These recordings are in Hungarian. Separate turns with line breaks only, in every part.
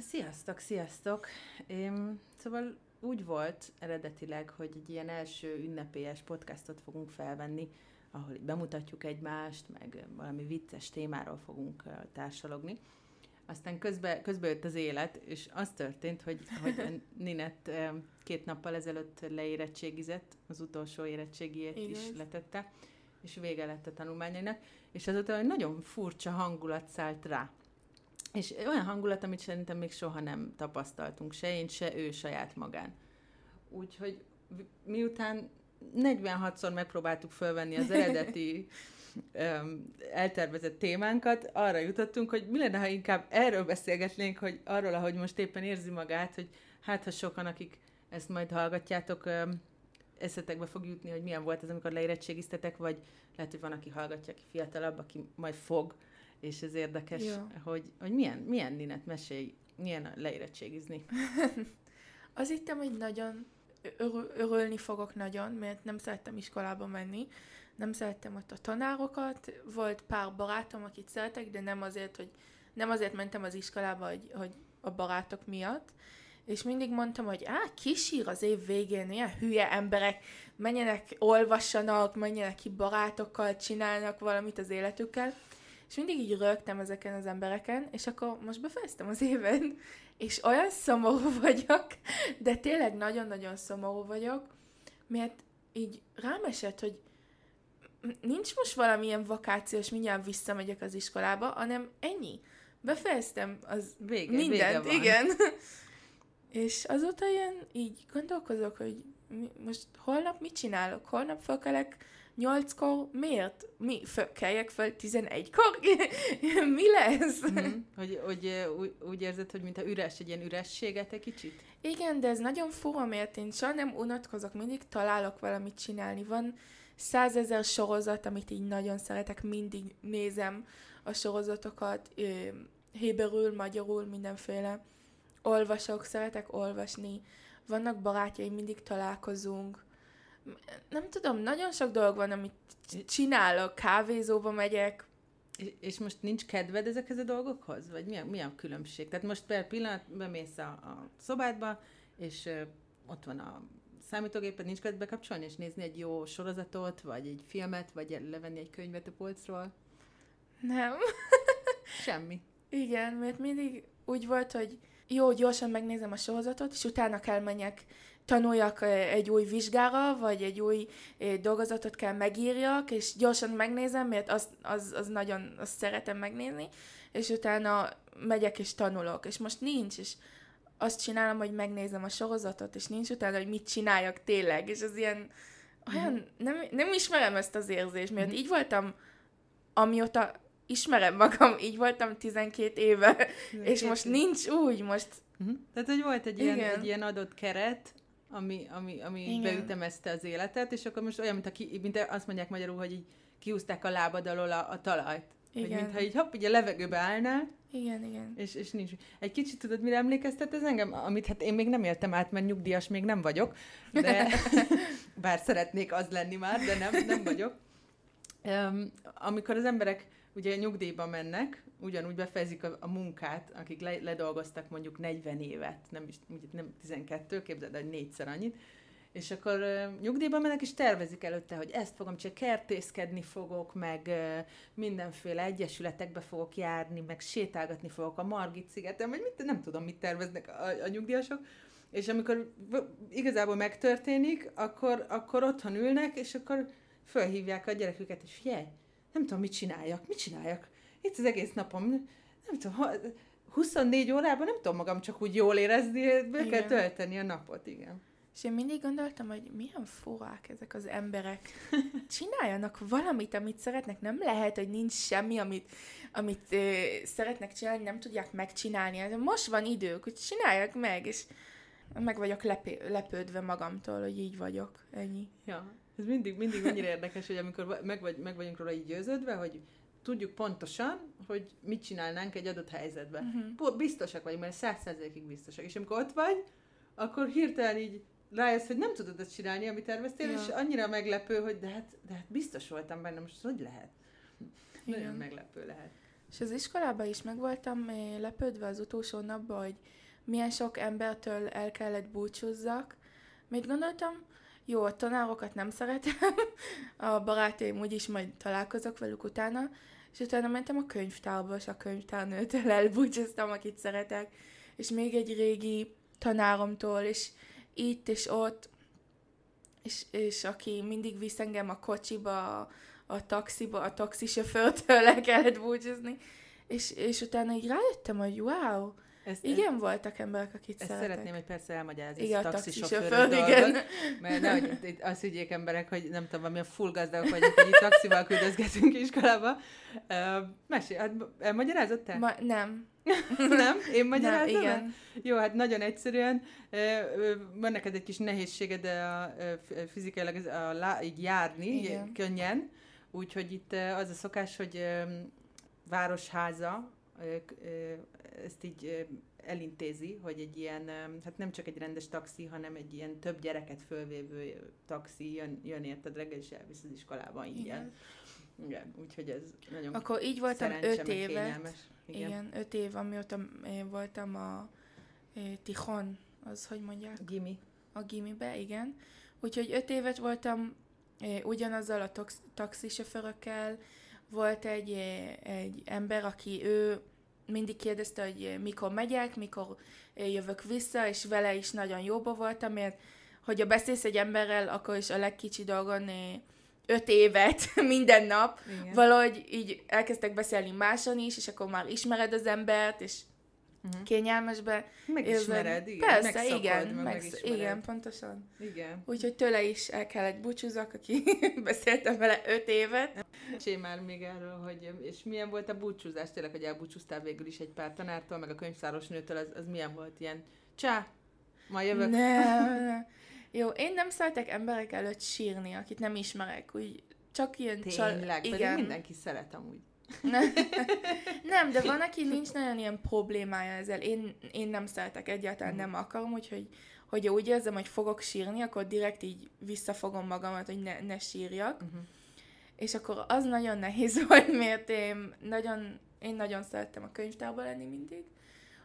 Sziasztok, sziasztok! Én, szóval úgy volt eredetileg, hogy egy ilyen első ünnepélyes podcastot fogunk felvenni, ahol bemutatjuk egymást, meg valami vicces témáról fogunk társalogni. Aztán közben, közben jött az élet, és az történt, hogy, hogy Ninett két nappal ezelőtt leérettségizett, az utolsó érettségiét Igen. is letette, és vége lett a tanulmányainak, és azóta egy nagyon furcsa hangulat szállt rá. És olyan hangulat, amit szerintem még soha nem tapasztaltunk, se én, se ő saját magán. Úgyhogy miután 46-szor megpróbáltuk fölvenni az eredeti um, eltervezett témánkat, arra jutottunk, hogy mi lenne, ha inkább erről beszélgetnénk, hogy arról, ahogy most éppen érzi magát, hogy hát ha sokan, akik ezt majd hallgatjátok, um, eszetekbe fog jutni, hogy milyen volt ez, amikor leérettségiztetek, vagy lehet, hogy van, aki hallgatja, aki fiatalabb, aki majd fog, és ez érdekes, Jó. hogy, hogy milyen, milyen Ninet mesélj, milyen leérettségizni.
Az hittem, hogy nagyon örül, örülni fogok nagyon, mert nem szerettem iskolába menni, nem szerettem ott a tanárokat, volt pár barátom, akit szeretek, de nem azért, hogy nem azért mentem az iskolába, hogy, hogy a barátok miatt, és mindig mondtam, hogy á, kisír az év végén, ilyen hülye emberek, menjenek, olvassanak, menjenek ki barátokkal, csinálnak valamit az életükkel, és mindig így rögtem ezeken az embereken, és akkor most befejeztem az évet, és olyan szomorú vagyok, de tényleg nagyon-nagyon szomorú vagyok, mert így rám esett, hogy nincs most valamilyen vakációs, mindjárt visszamegyek az iskolába, hanem ennyi. Befejeztem az vége, mindent, vége van. igen. és azóta ilyen így gondolkozok, hogy mi, most holnap mit csinálok? Holnap felkelek nyolckor, miért? Mi, föl, keljek fel tizenegykor? Mi lesz? Mm,
hogy, hogy úgy, úgy érzed, hogy mintha üres, egy ilyen ürességet egy kicsit?
Igen, de ez nagyon fura, mert én soha nem unatkozok, mindig találok valamit csinálni. Van százezer sorozat, amit így nagyon szeretek, mindig nézem a sorozatokat, héberül, magyarul, mindenféle. Olvasok, szeretek olvasni. Vannak barátjaim, mindig találkozunk nem tudom, nagyon sok dolog van, amit csinálok, kávézóba megyek.
És, most nincs kedved ezekhez a dolgokhoz? Vagy mi a, mi a különbség? Tehát most per pillanat bemész a, a szobádba, és ö, ott van a számítógéped, nincs kedved bekapcsolni, és nézni egy jó sorozatot, vagy egy filmet, vagy levenni egy könyvet a polcról?
Nem.
Semmi.
Igen, mert mindig úgy volt, hogy jó, gyorsan megnézem a sorozatot, és utána kell menjek tanuljak egy új vizsgára, vagy egy új dolgozatot kell megírjak, és gyorsan megnézem, mert az, az, az nagyon azt szeretem megnézni, és utána megyek és tanulok, és most nincs, és azt csinálom, hogy megnézem a sorozatot, és nincs utána, hogy mit csináljak tényleg, és az ilyen olyan, mm-hmm. nem, nem ismerem ezt az érzést, mert mm-hmm. így voltam, amióta ismerem magam, így voltam 12 éve, 12 és most nincs úgy, most...
Mm-hmm. Tehát, hogy volt egy ilyen, egy ilyen adott keret, ami, ami, ami beütemezte az életet, és akkor most olyan, mint, a ki, mint azt mondják magyarul, hogy így kiúzták a lábad alól a, a talajt. Igen. Hogy mintha így hopp, így a levegőbe állnál.
Igen, igen.
És, és nincs. Egy kicsit tudod, mire emlékeztet ez engem? Amit hát én még nem éltem át, mert nyugdíjas még nem vagyok, de bár szeretnék az lenni már, de nem, nem vagyok. Um, amikor az emberek ugye nyugdíjba mennek, ugyanúgy befejezik a, a munkát, akik le, ledolgoztak mondjuk 40 évet, nem, is, nem 12, képzeld, hogy négyszer annyit, és akkor uh, nyugdíjba mennek, és tervezik előtte, hogy ezt fogom csak kertészkedni fogok, meg uh, mindenféle egyesületekbe fogok járni, meg sétálgatni fogok a Margit szigeten, vagy mit, nem tudom, mit terveznek a, a nyugdíjasok, és amikor igazából megtörténik, akkor, akkor otthon ülnek, és akkor fölhívják a gyereküket, és figyelj, nem tudom, mit csináljak, mit csináljak. Itt az egész napom, nem tudom, 24 órában nem tudom magam csak úgy jól érezni, be igen. kell tölteni a napot, igen.
És én mindig gondoltam, hogy milyen furák ezek az emberek. Csináljanak valamit, amit szeretnek. Nem lehet, hogy nincs semmi, amit, amit ö, szeretnek csinálni, nem tudják megcsinálni. De most van idők, hogy csinálják meg, és meg vagyok lepé, lepődve magamtól, hogy így vagyok. Ennyi.
Ja, ez mindig, mindig annyira érdekes, hogy amikor meg, vagy, meg vagyunk róla így győződve, hogy tudjuk pontosan, hogy mit csinálnánk egy adott helyzetben. Uh-huh. Biztosak vagyunk, mert százszerzékig biztosak. És amikor ott vagy, akkor hirtelen így rájössz, hogy nem tudod azt csinálni, amit terveztél, ja. és annyira meglepő, hogy de hát, de hát biztos voltam benne, most hogy lehet? Igen. Nagyon meglepő lehet.
És az iskolában is meg voltam eh, lepődve az utolsó napban, hogy milyen sok embertől el kellett búcsúzzak. Mit gondoltam? Jó, a tanárokat nem szeretem, a barátaim úgyis majd találkozok velük utána, és utána mentem a könyvtárba, és a könyvtárnőtől elbúcsúztam, akit szeretek, és még egy régi tanáromtól, és itt és ott, és, és aki mindig visz engem a kocsiba, a, a taxiba, a taxisofőrtől le kellett búcsúzni, és, és utána így rájöttem, hogy wow, ezt, igen, ezt, voltak emberek, akik
ezt
szeretek.
szeretném egy persze elmagyarázni,
igen,
a
taxisofőr, igen.
Mert nehogy azt higgyék emberek, hogy nem tudom, valamilyen full gazdagok vagyok, hogy itt taxival küldözgetünk iskolába. Uh, mesélj, hát elmagyarázott te?
Ma, nem.
nem? Én magyarázom?
Nem, igen.
Jó, hát nagyon egyszerűen. Van neked egy kis nehézséged a, fizikailag a, a, így járni, igen. könnyen. Úgyhogy itt az a szokás, hogy városháza ezt így elintézi, hogy egy ilyen, hát nem csak egy rendes taxi, hanem egy ilyen több gyereket fölvévő taxi jön, jön érted reggel, és elvisz az iskolába ingyen. Igen. Igen, úgyhogy ez nagyon
Akkor így voltam öt évet. Igen. igen, öt év, amióta én voltam a e, Tihon, az hogy mondják?
Gimi.
A Gimibe, igen. Úgyhogy öt évet voltam e, ugyanazzal a tax- taxisofőrökkel, volt egy, egy ember, aki ő mindig kérdezte, hogy mikor megyek, mikor jövök vissza, és vele is nagyon jóba voltam, mert hogyha beszélsz egy emberrel, akkor is a legkicsi dolgon öt évet minden nap, Igen. valahogy így elkezdtek beszélni máson is, és akkor már ismered az embert, és uh-huh. kényelmesbe.
Megismered, igen.
Persze, igen, meg megsz- igen, pontosan.
Igen.
Úgyhogy tőle is el kellett búcsúzak, aki beszéltem vele öt évet.
Mesélj már még erről, hogy és milyen volt a búcsúzás, tényleg, hogy elbúcsúztál végül is egy pár tanártól, meg a könyvszáros nőtől, az, az milyen volt ilyen? Csá, ma jövök.
Nem, Jó, én nem szeretek emberek előtt sírni, akit nem ismerek, úgy csak ilyen
Tényleg, csal... igen. mindenki szeret amúgy.
Nem, de van, aki nincs nagyon ilyen problémája ezzel. Én, én nem szeretek, egyáltalán nem akarom, úgyhogy hogy úgy érzem, hogy fogok sírni, akkor direkt így visszafogom magamat, hogy ne, ne sírjak. Uh-huh. És akkor az nagyon nehéz volt, mert én nagyon, én nagyon szerettem a könyvtárban lenni mindig.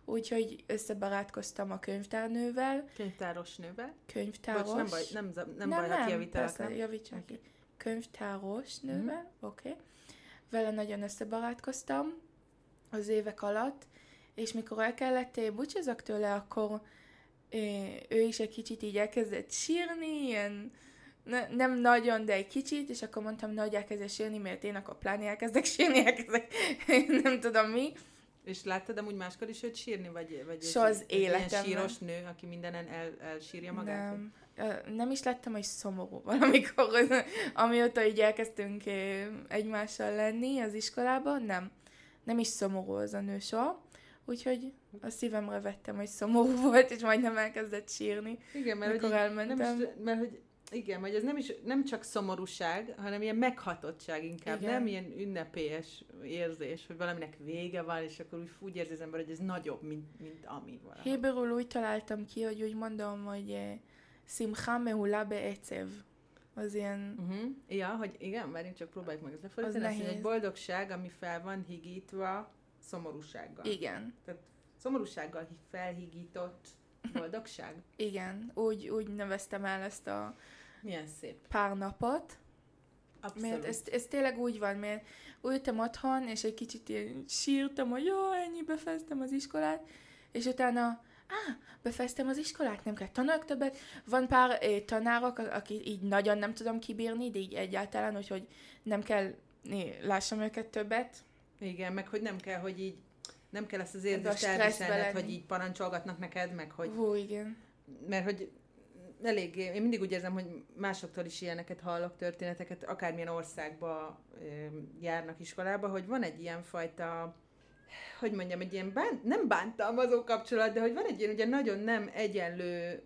Úgyhogy összebarátkoztam a könyvtárnővel.
Könyvtáros nővel?
Könyvtáros. Bocs,
nem baj, nem, nem, nem baj, nem, ha kijavítanak.
Persze, javítsák ki. Könyvtáros nővel, mm. oké. Okay vele nagyon összebarátkoztam az évek alatt, és mikor el kellett búcsúzok tőle, akkor ő is egy kicsit így elkezdett sírni, ilyen ne, nem nagyon, de egy kicsit, és akkor mondtam, hogy elkezdett sírni, mert én akkor pláne elkezdek sírni, elkezdek, nem tudom mi.
És láttad amúgy máskor is őt sírni, vagy, vagy
so az egy, életemben.
Ilyen síros nő, aki mindenen el, elsírja magát?
Nem nem is lettem, hogy szomorú valamikor, amióta így elkezdtünk egymással lenni az iskolában, nem. Nem is szomorú az a nő soha. Úgyhogy a szívemre vettem, hogy szomorú volt, és majdnem elkezdett sírni,
Igen, mert
hogy elmentem.
Nem is, mert hogy igen, hogy ez nem, is, nem csak szomorúság, hanem ilyen meghatottság inkább, igen. nem ilyen ünnepélyes érzés, hogy valaminek vége van, és akkor úgy, úgy érzi az ember, hogy ez nagyobb, mint, mint ami valami.
Héberül úgy találtam ki, hogy úgy mondom, hogy Simcha mehula beecev. Az ilyen...
Uh-huh. Ja, hogy igen, várjunk csak próbáljuk meg ezt lefordítani. Az, az egy boldogság, ami fel van higítva szomorúsággal.
Igen.
Tehát szomorúsággal felhigított boldogság.
igen, úgy, úgy neveztem el ezt a
Milyen szép.
pár napot. Abszolút. Mert ez, ez tényleg úgy van, mert ültem otthon, és egy kicsit ilyen sírtam, hogy jó, ennyi befejeztem az iskolát, és utána ah, befejeztem az iskolát, nem kell tanulok többet. Van pár eh, tanárok, aki így nagyon nem tudom kibírni, de így egyáltalán, úgyhogy nem kell né, lássam őket többet.
Igen, meg hogy nem kell, hogy így nem kell ezt az érzést elviselned, hogy így parancsolgatnak neked, meg hogy...
Hú, igen.
Mert hogy elég, én mindig úgy érzem, hogy másoktól is ilyeneket hallok, történeteket, akármilyen országba járnak iskolába, hogy van egy ilyen fajta hogy mondjam, egy ilyen bánt, nem bántalmazó kapcsolat, de hogy van egy ilyen ugye nagyon nem egyenlő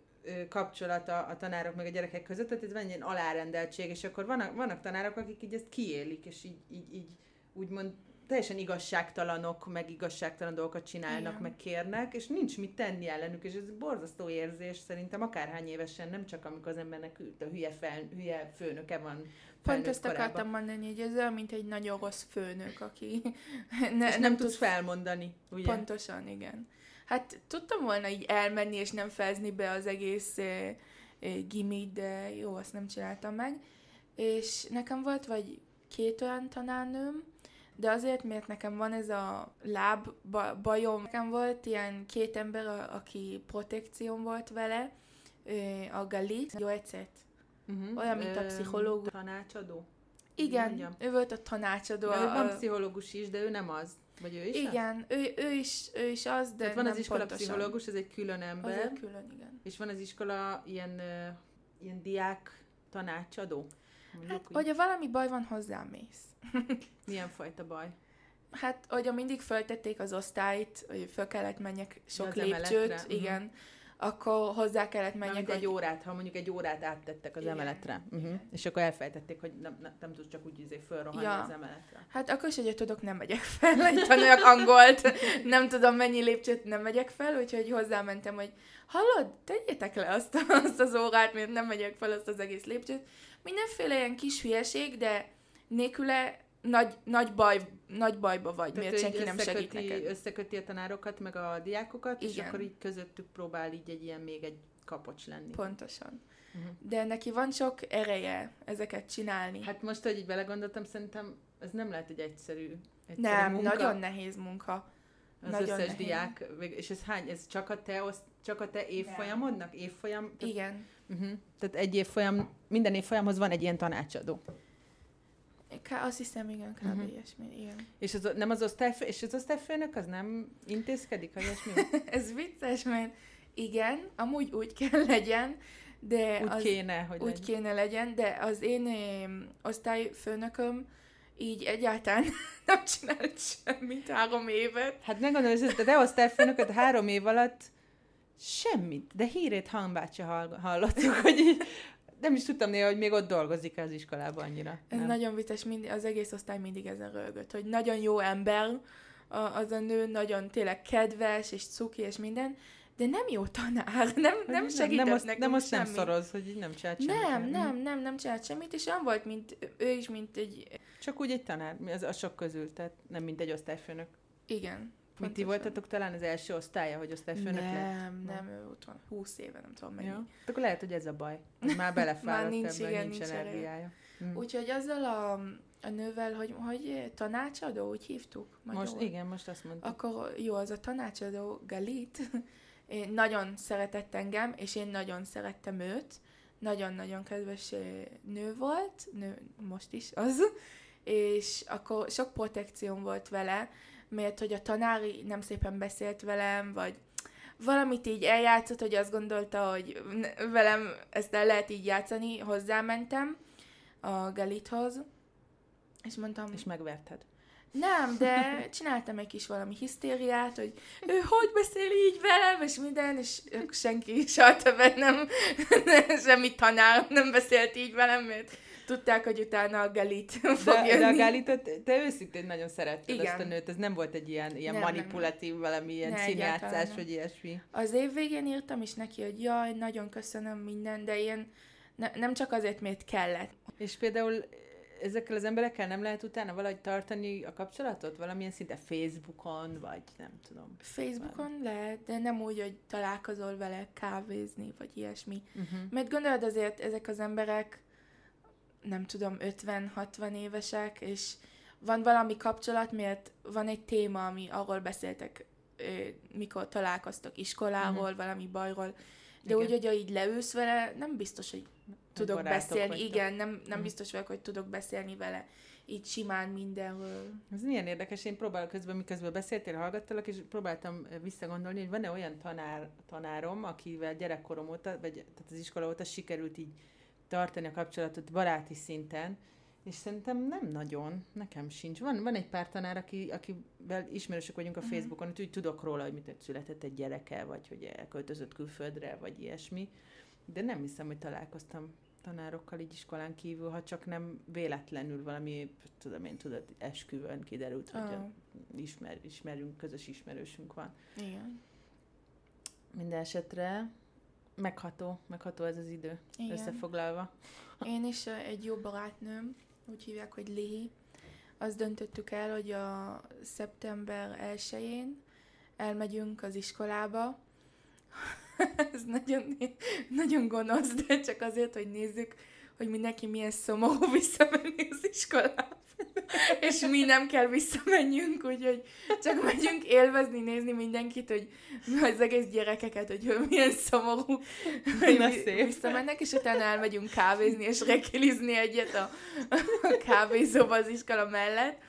kapcsolata a tanárok meg a gyerekek között, tehát ez van egy ilyen alárendeltség, és akkor vannak, vannak tanárok, akik így ezt kiélik, és így, így, így úgymond teljesen igazságtalanok, meg igazságtalan dolgokat csinálnak,
Igen.
meg kérnek, és nincs mit tenni ellenük, és ez borzasztó érzés szerintem akárhány évesen, nem csak amikor az embernek a hülye, fel, hülye főnöke van
Pont ezt
korában.
akartam mondani, hogy ez olyan, mint egy nagyon rossz főnök, aki
Ne, és nem, nem tudsz felmondani, ugye?
Pontosan, igen. Hát tudtam volna így elmenni, és nem fezni be az egész e, e, gimit, de jó, azt nem csináltam meg. És nekem volt vagy két olyan tanárnőm, de azért, mert nekem van ez a láb ba- bajom. Nekem volt ilyen két ember, a- aki protekción volt vele, a Galit, jó ecet.
Uh-huh.
Olyan, mint a pszichológus.
Tanácsadó?
Igen,
Mondjam.
ő volt a tanácsadó.
De ő van
a-
pszichológus is, de ő nem az. Vagy ő is az?
igen, ő, ő, is, ő is az, de
Tehát van
nem
az iskola
pontosan.
pszichológus, ez egy külön
Az
ember,
egy külön, igen.
és van az iskola ilyen, ilyen diák tanácsadó. Mondjuk,
Hát,
úgy.
hogyha valami baj van, hozzám mész.
Milyen fajta baj?
Hát, hogyha mindig föltették az osztályt, hogy föl kellett menjek sok
az
lépcsőt,
emeletre, mhm.
igen, akkor hozzá kellett menjek,
egy
hogy...
órát, ha mondjuk egy órát áttettek az
Igen,
emeletre. Uh-huh.
igen.
És akkor elfejtették, hogy nem, nem, nem tudsz csak úgy izé fölrohanni
Ja.
az emeletre.
Hát akkor is, hogyha tudok, nem megyek fel, egy tanuljak angolt, nem tudom mennyi lépcsőt, nem megyek fel, úgyhogy hozzámentem, hogy hallod, tegyétek le azt, azt az órát, mert nem megyek fel azt az egész lépcsőt. Mindenféle ilyen kis hülyeség, de nélküle nagy, nagy, baj, nagy bajba vagy,
Tehát
miért senki nem segít neked.
összeköti a tanárokat, meg a diákokat, és
Igen.
akkor így közöttük próbál így egy ilyen még egy kapocs lenni.
Pontosan.
Uh-huh.
De neki van sok ereje ezeket csinálni.
Hát most, hogy így belegondoltam, szerintem ez nem lehet egy egyszerű, egyszerű
nem,
munka.
nagyon nehéz munka.
Az
nagyon
összes
nehéz.
diák, és ez hány, ez csak a te, oszt, csak a te évfolyamodnak? Évfolyam? Tehát,
Igen.
uh-huh. tehát egy évfolyam, minden évfolyamhoz van egy ilyen tanácsadó.
Ká- azt hiszem, igen, kb. Uh-huh. ilyesmi, igen.
És az, nem az osztályfő, és az osztályfőnök az nem intézkedik, ha ilyesmi?
Ez vicces, mert igen, amúgy úgy kell legyen, de
Úgy
az,
kéne, hogy
úgy
legyen.
kéne legyen, de az én em, osztályfőnököm így egyáltalán nem csinált semmit három évet.
Hát ne gondolj, hogy te osztályfőnököt három év alatt semmit, de hírét hangbácsa hall, hallottuk, hogy így, nem is tudtam néha, hogy még ott dolgozik az iskolában annyira.
Ez
Nem.
nagyon vicces, mind, az egész osztály mindig ezen rögött, hogy nagyon jó ember az a nő, nagyon tényleg kedves, és cuki, és minden, de nem jó tanár, nem, nem
Hogy
segített
nem, azt,
nekünk
nem azt nem szoroz, hogy így nem csinált semmit.
Nem, nem, nem, nem csinált semmit, és olyan volt, mint ő is, mint egy...
Csak úgy egy tanár, az a sok közül, tehát nem mint egy osztályfőnök.
Igen.
Mit ti voltatok talán az első osztálya, hogy osztályfőnök lett?
Nem, nem, ő ott van 20 éve, nem tudom mennyi.
Ja. Akkor lehet, hogy ez a baj. Már belefáradt
nincs,
ebben,
igen,
nincs,
nincs
energiája. Mm.
Úgyhogy azzal a, a nővel, hogy, hogy tanácsadó, úgy hívtuk magyarul.
Most, igen, most azt mondtam.
Akkor jó, az a tanácsadó Galit én nagyon szeretett engem, és én nagyon szerettem őt. Nagyon-nagyon kedves nő volt, nő most is az, és akkor sok protekcióm volt vele, mert hogy a tanári nem szépen beszélt velem, vagy valamit így eljátszott, hogy azt gondolta, hogy velem ezt el lehet így játszani, hozzámentem a Galithoz, és mondtam,
És megverted.
Nem, de csináltam egy kis valami hisztériát, hogy ő hogy beszél így velem, és minden, és senki soha többet nem, semmi tanár nem beszélt így velem, mert tudták, hogy utána a Galit fog
De,
jönni.
de a Gálitot, te őszintén nagyon szeretted
Igen.
azt a nőt, ez nem volt egy ilyen, ilyen
Nem, nem,
manipulatív, valami ilyen
Ne,
színjátszás,
nem.
vagy ilyesmi.
Az év végén írtam is neki, hogy jaj, nagyon köszönöm minden, de ilyen ne, nem csak azért, mert kellett.
És például ezekkel az emberekkel nem lehet utána valahogy tartani a kapcsolatot? Valamilyen szinte Facebookon, vagy nem tudom.
Facebookon lehet, de nem úgy, hogy találkozol vele kávézni, vagy ilyesmi.
Uh-huh.
Mert gondolod azért, ezek az emberek, nem tudom, 50-60 évesek, és van valami kapcsolat, mert van egy téma, ami arról beszéltek, mikor találkoztok iskoláról,
Mhm.
valami bajról, de
Igen.
úgy, hogy így leülsz vele, nem biztos, hogy tudok beszélni.
vagytok.
Igen, nem, nem
Mhm.
biztos vagyok, hogy tudok beszélni vele így simán mindenről.
Ez milyen érdekes, én próbálok közben, miközben beszéltél, hallgattalak, és próbáltam visszagondolni, hogy van-e olyan tanár, tanárom, akivel gyerekkorom óta, vagy tehát az iskola óta sikerült így tartani a kapcsolatot baráti szinten, és szerintem nem nagyon, nekem sincs. Van, van egy pár tanár, aki, akivel ismerősök vagyunk a
Mhm.
Facebookon, hogy úgy tudok róla, hogy mit született egy gyereke, vagy hogy elköltözött külföldre, vagy ilyesmi, de nem hiszem, hogy találkoztam tanárokkal így iskolán kívül, ha csak nem véletlenül valami, tudom én, tudod, esküvőn kiderült, hogy
Ah.
ismer, ismerünk, közös ismerősünk van.
Igen.
Minden esetre megható, megható ez az idő,
Igen.
összefoglalva.
Én is egy jó barátnőm, úgy hívják, hogy Lihi, azt döntöttük el, hogy a szeptember 1-én elmegyünk az iskolába. Ez nagyon, nagyon gonosz, de csak azért, hogy nézzük, hogy mindenki milyen szomorú visszamenni az iskolába. És mi nem kell visszamenjünk, úgyhogy csak megyünk élvezni, nézni mindenkit, hogy az egész gyerekeket, hogy milyen szomorú, hogy visszamennek, és utána elmegyünk kávézni, és reggelizni egyet a, a kávézóba az iskola mellett.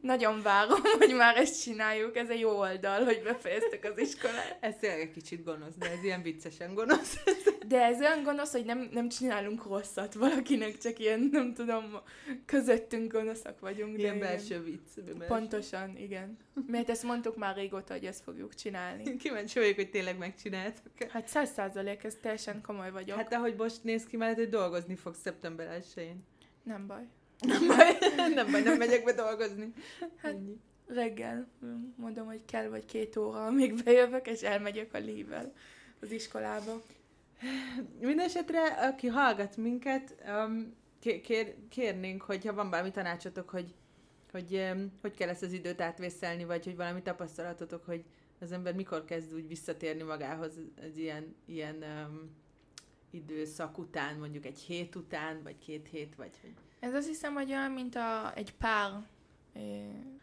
Nagyon várom, hogy már ezt csináljuk, ez egy jó oldal, hogy befejeztük az iskolát.
Ez tényleg egy kicsit gonosz, de ez ilyen viccesen gonosz.
De ez olyan gonosz, hogy nem, nem csinálunk rosszat valakinek, csak ilyen, nem tudom, közöttünk gonoszak vagyunk. de
Ilyen
igen.
belső vicc. Belső.
Pontosan, igen. Mert ezt mondtuk már régóta, hogy ezt fogjuk csinálni.
Kíváncsi vagyok, hogy tényleg megcsináltok.
Hát száz százalék, ez teljesen komoly vagyok. Hát,
ahogy most néz ki, mellett, hogy dolgozni fog szeptember 1-én.
nem baj.
Nem baj, nem baj, nem megyek be dolgozni.
Hát-
Ennyi.
Reggel mondom, hogy kell vagy két óra, amíg bejövök, és elmegyek a lível az iskolába.
Mindenesetre, aki hallgat minket, um, ké- kér, kérnénk, hogyha van bármi tanácsotok, hogy hogy, um, hogy kell ezt az időt átvészelni, vagy hogy valami tapasztalatotok, hogy az ember mikor kezd úgy visszatérni magához az ilyen, ilyen um, időszak után, mondjuk egy hét után, vagy két hét, vagy hogy
Ez azt hiszem, hogy olyan, mint a, egy pár, eh,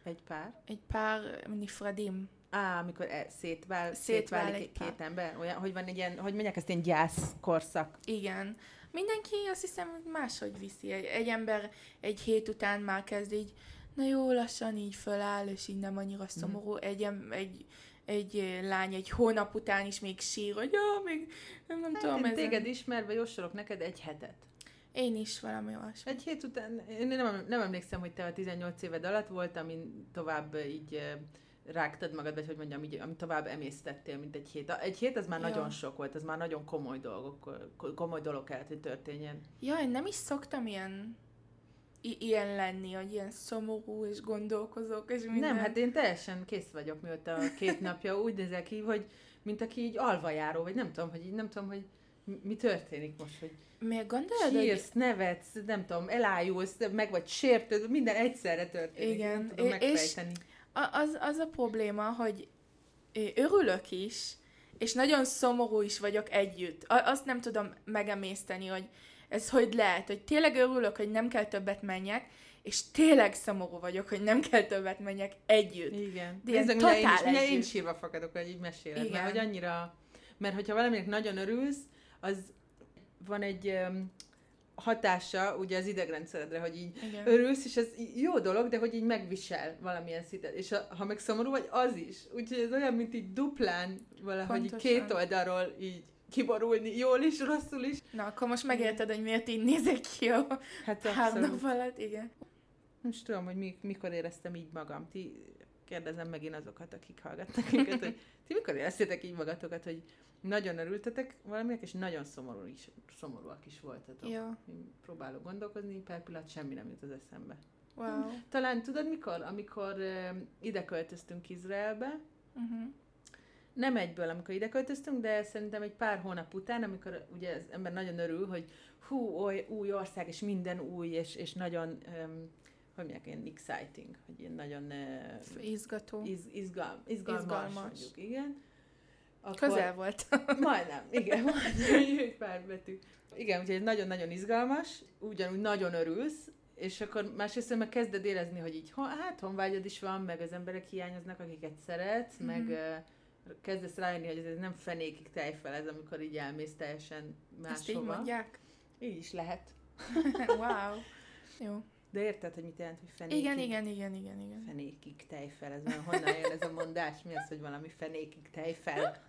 egy pár.
egy pár nifradim.
Á, amikor e, szétvál,
Szétvál
szétválik
egy
egy
pár.
két ember, olyan, hogy van egy ilyen, hogy mondják ezt ilyen gyász korszak.
Igen. Mindenki azt hiszem hogy máshogy viszi. Egy, egy ember egy hét után már kezd így, na jó, lassan így föláll, és így nem annyira szomorú. Egy, em- egy, egy eh, lány egy hónap után is még sír, hogy ja, még nem, nem
Hát
tudom. ezen-
téged ismerve jósolok neked egy hetet.
Én is valami olyasmi.
Egy hét után, én nem, nem emlékszem, hogy te a 18 éved alatt volt, amin tovább így rágtad magad, vagy hogy mondjam, így, ami tovább emésztettél, mint egy hét. Egy hét az már
Ja.
nagyon sok volt, az már nagyon komoly dolgok, ko- komoly dolog kellett, hogy történjen.
Ja, én nem is szoktam ilyen, i- ilyen lenni, hogy ilyen szomorú, és gondolkozok, és minden.
Nem, hát én teljesen kész vagyok, mióta a két napja úgy nézek ki, hogy mint aki így alvajáró, vagy nem tudom, hogy így nem tudom, hogy mi- történik most, hogy
Miért gondolod, hogy...
sírsz, nevetsz, nem tudom, elájulsz, meg vagy sértőd, minden egyszerre történik.
Igen,
Nem tudom
és-
megfejteni.
A- az, az a probléma, hogy örülök is, és nagyon szomorú is vagyok együtt. Azt nem tudom megemészteni, hogy ez hogy lehet, hogy tényleg örülök, hogy nem kell többet menjek, és tényleg szomorú vagyok, hogy nem kell többet menjek együtt.
Igen.
De
én, is,
totál
én
együtt.
sírva fakadok, hogy így meséled.
Igen.
Mert hogy annyira... Mert hogyha valaminek nagyon örülsz, az van egy hatása ugye az idegrendszeredre, hogy így
Igen.
örülsz, és ez jó dolog, de hogy így megvisel valamilyen szintet. És a, ha meg szomorú vagy, az is. Úgyhogy ez olyan, mint így duplán valahogy így
Pontosan.
két oldalról így kiborulni, jól is, rosszul is.
Na, akkor most megérted, hogy miért így nézek ki a
Hát
három nap alatt, igen.
Nem is tudom, hogy mi, mikor éreztem így magam. Ti kérdezem megint azokat, akik hallgatnak minket, hogy ti mikor éreztétek így magatokat, hogy nagyon örültetek valaminek, és nagyon szomorú is, szomorúak is voltatok.
Ja,
Én próbálok gondolkozni, per pillanat semmi nem jut az eszembe.
wow.
Talán tudod mikor? Amikor uh, ide költöztünk Izraelbe,
Uh-huh.
nem egyből, amikor ide költöztünk, de szerintem egy pár hónap után, amikor ugye az ember nagyon örül, hogy hú, oly, új ország, és minden új, és, és nagyon, um, hogy mondják, ilyen exciting, hogy ilyen nagyon
Izgató.
iz, izgal, izgalmas,
Izgalmas.
mondjuk, igen. Akkor,
Közel volt.
Majdnem, igen, majdnem, egy pár betű. Igen, úgyhogy nagyon-nagyon izgalmas, ugyanúgy nagyon örülsz, és akkor másrészt meg kezded érezni, hogy így, hát honvágyad is van, meg az emberek hiányoznak, akiket szeretsz,
Mhm.
meg uh, kezdesz rájönni, hogy ez nem fenékig tejfel ez, amikor így elmész teljesen
Ezt így
máshova.
mondják?
Így is lehet.
wow. Jó.
De érted, hogy mit jelent, hogy fenékig?
Igen, igen, igen, igen, igen.
Fenékig tejfel, ez olyan, honnan jön ez a mondás? Mi az, hogy valami fenékig tejfel?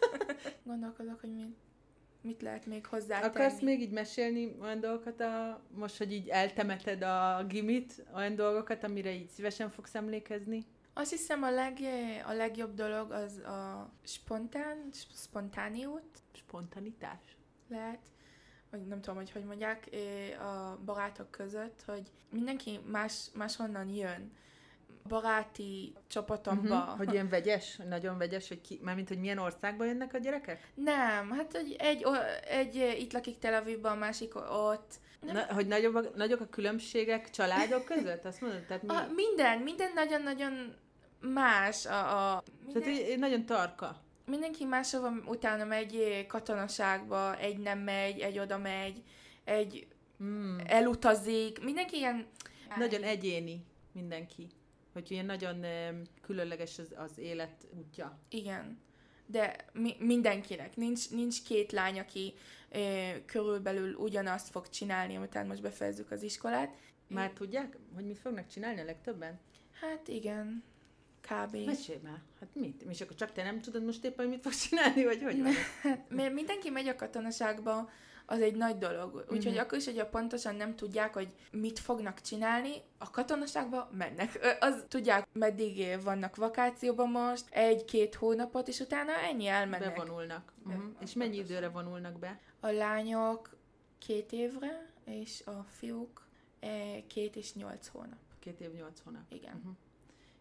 Gondolkodok, hogy mit, mit lehet még hozzá
Akarsz még így mesélni olyan dolgokat, a, most, hogy így eltemeted a gimit, olyan dolgokat, amire így szívesen fogsz emlékezni?
Azt hiszem a, leg, a legjobb dolog az a spontán, sp- spontániót
Spontanitás?
lehet, vagy nem tudom, hogy hogy mondják, a barátok között, hogy mindenki más, máshonnan jön baráti csapatomba.
Uh-huh. Hogy ilyen vegyes, nagyon vegyes, hogy ki, mármint, hogy milyen országba jönnek a gyerekek?
Nem, hát hogy egy, egy, itt lakik Tel Avivban, a másik ott.
Na, hogy nagyobb, nagyok a különbségek családok között? Azt mondod? Tehát mi?
a, minden, minden nagyon-nagyon más. A, a,
minden... Tehát nagyon tarka.
Mindenki máshova utána megy katonaságba, egy nem megy, egy oda megy, egy mm. elutazik, mindenki ilyen...
Nagyon egyéni mindenki hogy ilyen nagyon különleges az, az élet útja.
Igen. De mi, mindenkinek. Nincs, nincs két lány, aki ö, körülbelül ugyanazt fog csinálni, amit most befejezzük az iskolát.
Már tudják, hogy mit fognak csinálni a legtöbben?
Hát igen, kb.
Mesélj már, hát mit? És akkor csak te nem tudod most éppen, hogy mit fog csinálni, vagy hogy van?
Hát, mert mindenki megy a katonaságba, az egy nagy dolog. Úgyhogy mm-hmm. akkor is, hogyha pontosan nem tudják, hogy mit fognak csinálni, a katonaságba mennek. Az tudják, meddig vannak vakációban most, egy-két hónapot, és utána ennyi elmennek.
Bevonulnak. Uh-huh. És mennyi időre vonulnak be?
A lányok két évre, és a fiúk eh, két és nyolc hónap.
Két év, nyolc hónap.
Igen. Uh-huh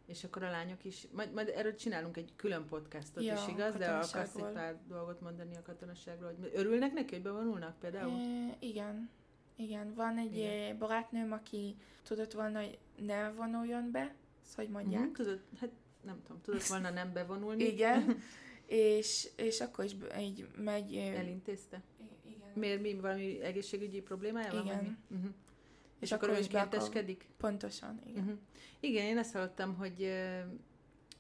és akkor a lányok is, majd, majd erről csinálunk egy külön podcastot ja, is, igaz? De akarsz egy pár dolgot mondani a katonaságról, hogy örülnek neki, hogy bevonulnak például?
E, igen. Igen, van egy igen. barátnőm, aki tudott volna, hogy ne vonuljon be, szóval hogy mondják. Mm,
tudod, hát nem tudom, tudott volna nem bevonulni.
igen, és, és akkor is így megy...
Elintézte? Igen. Miért, mi, valami egészségügyi problémája
van? Igen.
Uh-huh. És, akkor, akkor önkénteskedik?
Pontosan, igen. Uh-huh.
Igen, én ezt hallottam, hogy,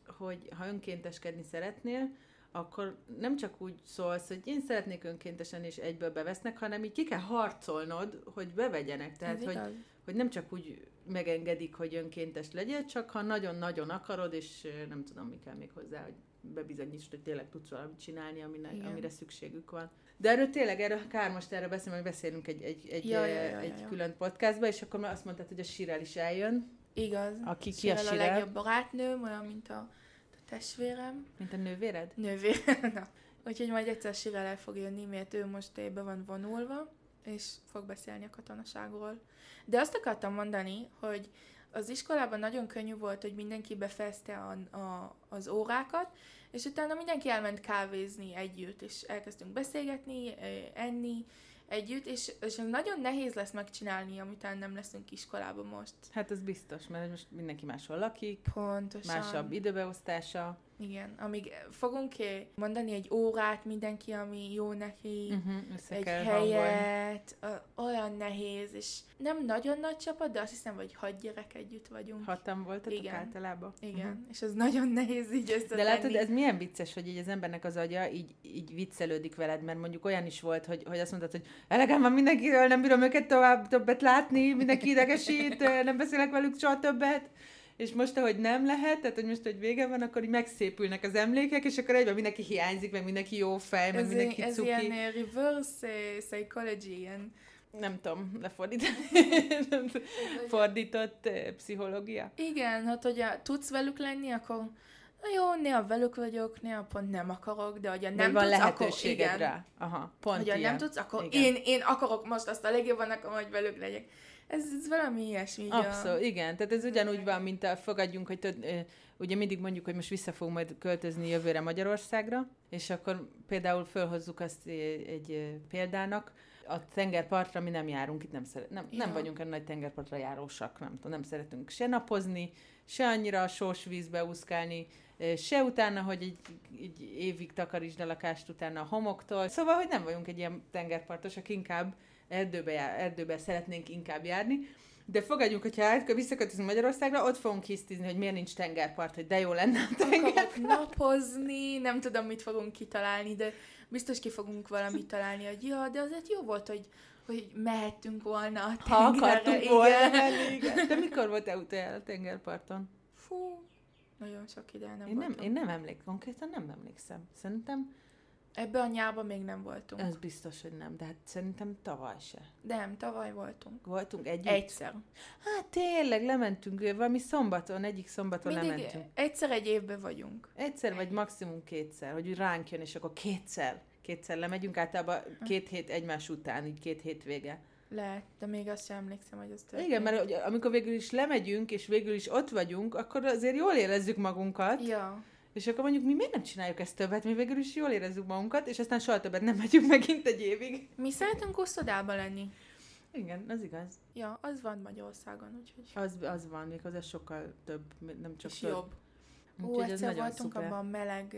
hogy ha önkénteskedni szeretnél, akkor nem csak úgy szólsz, hogy én szeretnék önkéntesen és egyből bevesznek, hanem így ki kell harcolnod, hogy bevegyenek. Tehát, hogy, hogy nem csak úgy megengedik, hogy önkéntes legyél, csak ha nagyon-nagyon akarod, és nem tudom, mi kell még hozzá, hogy bebizonyítsd, hogy tényleg tudsz valamit csinálni, amire, amire szükségük van. De erről tényleg, erről kár most erről beszélni, hogy beszélünk egy, egy, egy, ja, ja, ja, egy ja. külön podcastba, és akkor már azt mondtad, hogy a Sirel is eljön.
Igaz.
Aki ki a Sirel?
a legjobb barátnőm, olyan, mint a, a testvérem.
Mint a nővéred?
Nővérem, na. Úgyhogy majd egyszer Sirel el fog jönni, mert ő most be van vonulva, és fog beszélni a katonaságról. De azt akartam mondani, hogy az iskolában nagyon könnyű volt, hogy mindenki befejezte a, a, az órákat, és utána mindenki elment kávézni együtt, és elkezdtünk beszélgetni, enni, együtt, és, és nagyon nehéz lesz megcsinálni, amit nem leszünk iskolában most.
Hát ez biztos, mert most mindenki máshol lakik,
Pontosan.
másabb időbeosztása.
Igen, amíg fogunk mondani egy órát mindenki, ami jó neki, uh-huh, egy helyet, a, olyan nehéz, és nem nagyon nagy csapat, de azt hiszem, hogy hat gyerek együtt vagyunk.
Hatan voltatok Igen. általában?
Igen, uh-huh. és ez nagyon nehéz így összetenni.
De látod, ez milyen vicces, hogy így az embernek az agya így, így viccelődik veled, mert mondjuk olyan is volt, hogy, hogy azt mondtad, hogy elegem van mindenkiről, nem bírom őket tovább többet látni, mindenki idegesít, nem beszélek velük soha többet és most, ahogy nem lehet, tehát hogy most, hogy vége van, akkor így megszépülnek az emlékek, és akkor egyben mindenki hiányzik, meg mindenki jó fej, meg ez mindenki
ez cuki. Ez ilyen reverse psychology, ilyen
nem tudom, lefordítani, fordított pszichológia.
Igen, hát hogyha tudsz velük lenni, akkor na jó, néha velük vagyok, néha pont nem akarok, de hogyha nem
van
tudsz,
akkor igen. rá. Aha, pont
hogyha ilyen. nem tudsz, akkor én, én akarok most azt a legjobban, akkor hogy velük legyek. Ez, ez valami ilyesmi.
Abszolút, a... igen. Tehát ez ugyanúgy van, mint a fogadjunk, hogy tud, ugye mindig mondjuk, hogy most vissza fogunk majd költözni jövőre Magyarországra, és akkor például fölhozzuk azt egy példának, a tengerpartra mi nem járunk, itt nem, szeret, nem, ja. nem vagyunk a nagy tengerpartra járósak, nem tudom, nem szeretünk se napozni, se annyira a sós vízbe úszkálni, se utána, hogy egy, egy évig takarítsd a lakást utána a homoktól. Szóval, hogy nem vagyunk egy ilyen tengerpartosak, inkább erdőbe, jár, erdőbe szeretnénk inkább járni. De fogadjunk, hogyha visszaköltözünk Magyarországra, ott fogunk hisztizni, hogy miért nincs tengerpart, hogy de jó lenne a tengerpart.
napozni, nem tudom, mit fogunk kitalálni, de biztos ki fogunk valamit találni, hogy ja, de azért jó volt, hogy, hogy mehettünk volna a tengerre. Ha akartunk igen. volna,
igen. De mikor volt utoljára a tengerparton?
Fú, nagyon sok ide nem
én nem, én nem emlékszem, konkrétan nem emlékszem. Szerintem
Ebbe a nyárban még nem voltunk.
Ez biztos, hogy nem, de hát szerintem tavaly se.
Nem, tavaly voltunk.
Voltunk együtt?
Egyszer.
Hát tényleg, lementünk valami szombaton, egyik szombaton Mindig lementünk.
egyszer egy évben vagyunk.
Egyszer, egy. vagy maximum kétszer, hogy ránk jön, és akkor kétszer. kétszer lemegyünk, általában két hét egymás után, így két hétvége.
Lehet, de még azt sem emlékszem, hogy az történt.
Igen, mert amikor végül is lemegyünk, és végül is ott vagyunk, akkor azért jól érezzük magunkat.
Ja,
És akkor mondjuk mi miért nem csináljuk ezt többet, mi végül is jól érezzük magunkat, és aztán soha többet nem megyünk megint egy évig.
mi szeretünk uszodában lenni.
Igen, az igaz.
Ja, az van Magyarországon, úgyhogy
Az, az van, még az sokkal több, nem csak
és
több.
jobb. Ó,
Úgyhogy ez
egyszer voltunk
szuper.
abban a meleg...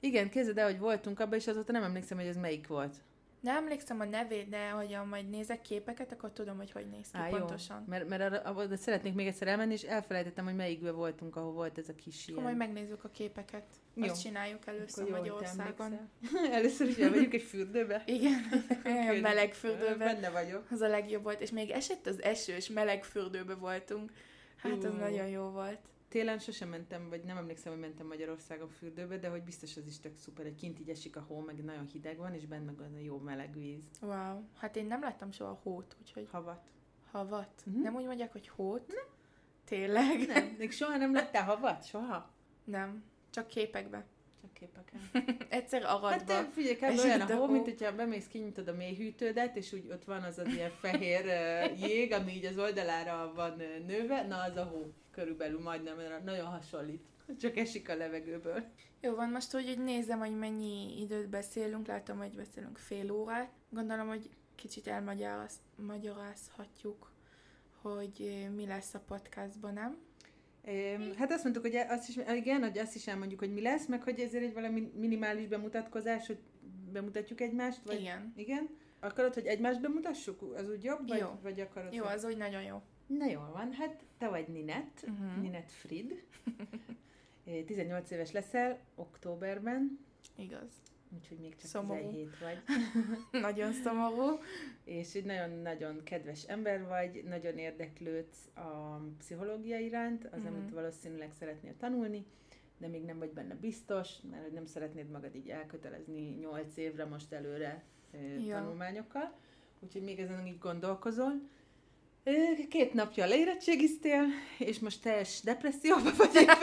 Igen, képzeld el, hogy voltunk abban, és azóta nem emlékszem, hogy ez melyik volt.
Nem emlékszem a nevét, de hogyha majd nézek képeket, akkor tudom, hogy hogy néz ki
Á, jó.
pontosan.
Mert, mert arra, abba- de szeretnék még egyszer elmenni, és elfelejtettem, hogy melyikben voltunk, ahol volt ez a kis
Akkor
ilyen.
majd megnézzük a képeket.
Jó.
Azt csináljuk először
Akkor jó,
Magyarországon.
Először is elmegyünk egy fürdőbe.
Igen, olyan meleg fürdőben.
Benne vagyok.
Az a legjobb volt, és még esett az eső, és meleg fürdőbe voltunk. Hát az
Ú.
nagyon jó volt.
Télen sosem mentem, vagy nem emlékszem, hogy mentem Magyarországon fürdőbe, de hogy biztos az is tök szuper, hogy kint így esik a hó, meg nagyon hideg van, és benne az a jó meleg víz.
Wow. Hát én nem láttam soha hót, úgyhogy
Havat.
havat.
Mhm.
Nem úgy mondják, hogy hót? Tényleg?
Nem, még soha nem láttál havat? Soha?
Nem. Csak képekbe.
Csak képeken.
Egyszer
Hát
aradva.
te figyelj, kb. Olyan
a
a hó, mint hogyha bemész, kinyitod a mélyhűtődet, és úgy ott van az az ilyen fehér jég, ami így az oldalára van nőve, na az a hó körülbelül majdnem, nagyon hasonlít. Csak esik a levegőből.
Jó van, most úgy, hogy nézem, hogy mennyi időt beszélünk, látom, hogy beszélünk fél órát. Gondolom, hogy kicsit elmagyarázhatjuk, hogy mi lesz a podcastban, nem?
Hát azt mondtuk, hogy azt is, igen, hogy azt is elmondjuk, hogy mi lesz, meg hogy ezért egy valami minimális bemutatkozás, hogy bemutatjuk egymást, vagy...
Igen.
Igen? Akarod, hogy egymást bemutassuk? Az úgy jobb? Vagy,
Jó.
vagy akarod,
Jó,
hogy...
az úgy nagyon jó.
Na jól van, hát te vagy Ninett,
Mhm.
Ninett Frid. Eh, 18 éves leszel októberben,
Igaz.
Úgyhogy még csak
Szomorú.
17 vagy.
Nagyon szomorú.
És egy nagyon-nagyon kedves ember vagy, nagyon érdeklődsz a pszichológia iránt, az,
Mhm.
amit valószínűleg szeretnél tanulni, de még nem vagy benne biztos, mert hogy nem szeretnéd magad így elkötelezni 8 évre most előre
Ja.
tanulmányokkal, úgyhogy még ezen így gondolkozol. Két napja leérettségiztél, és most teljes depresszióba vagy éppen,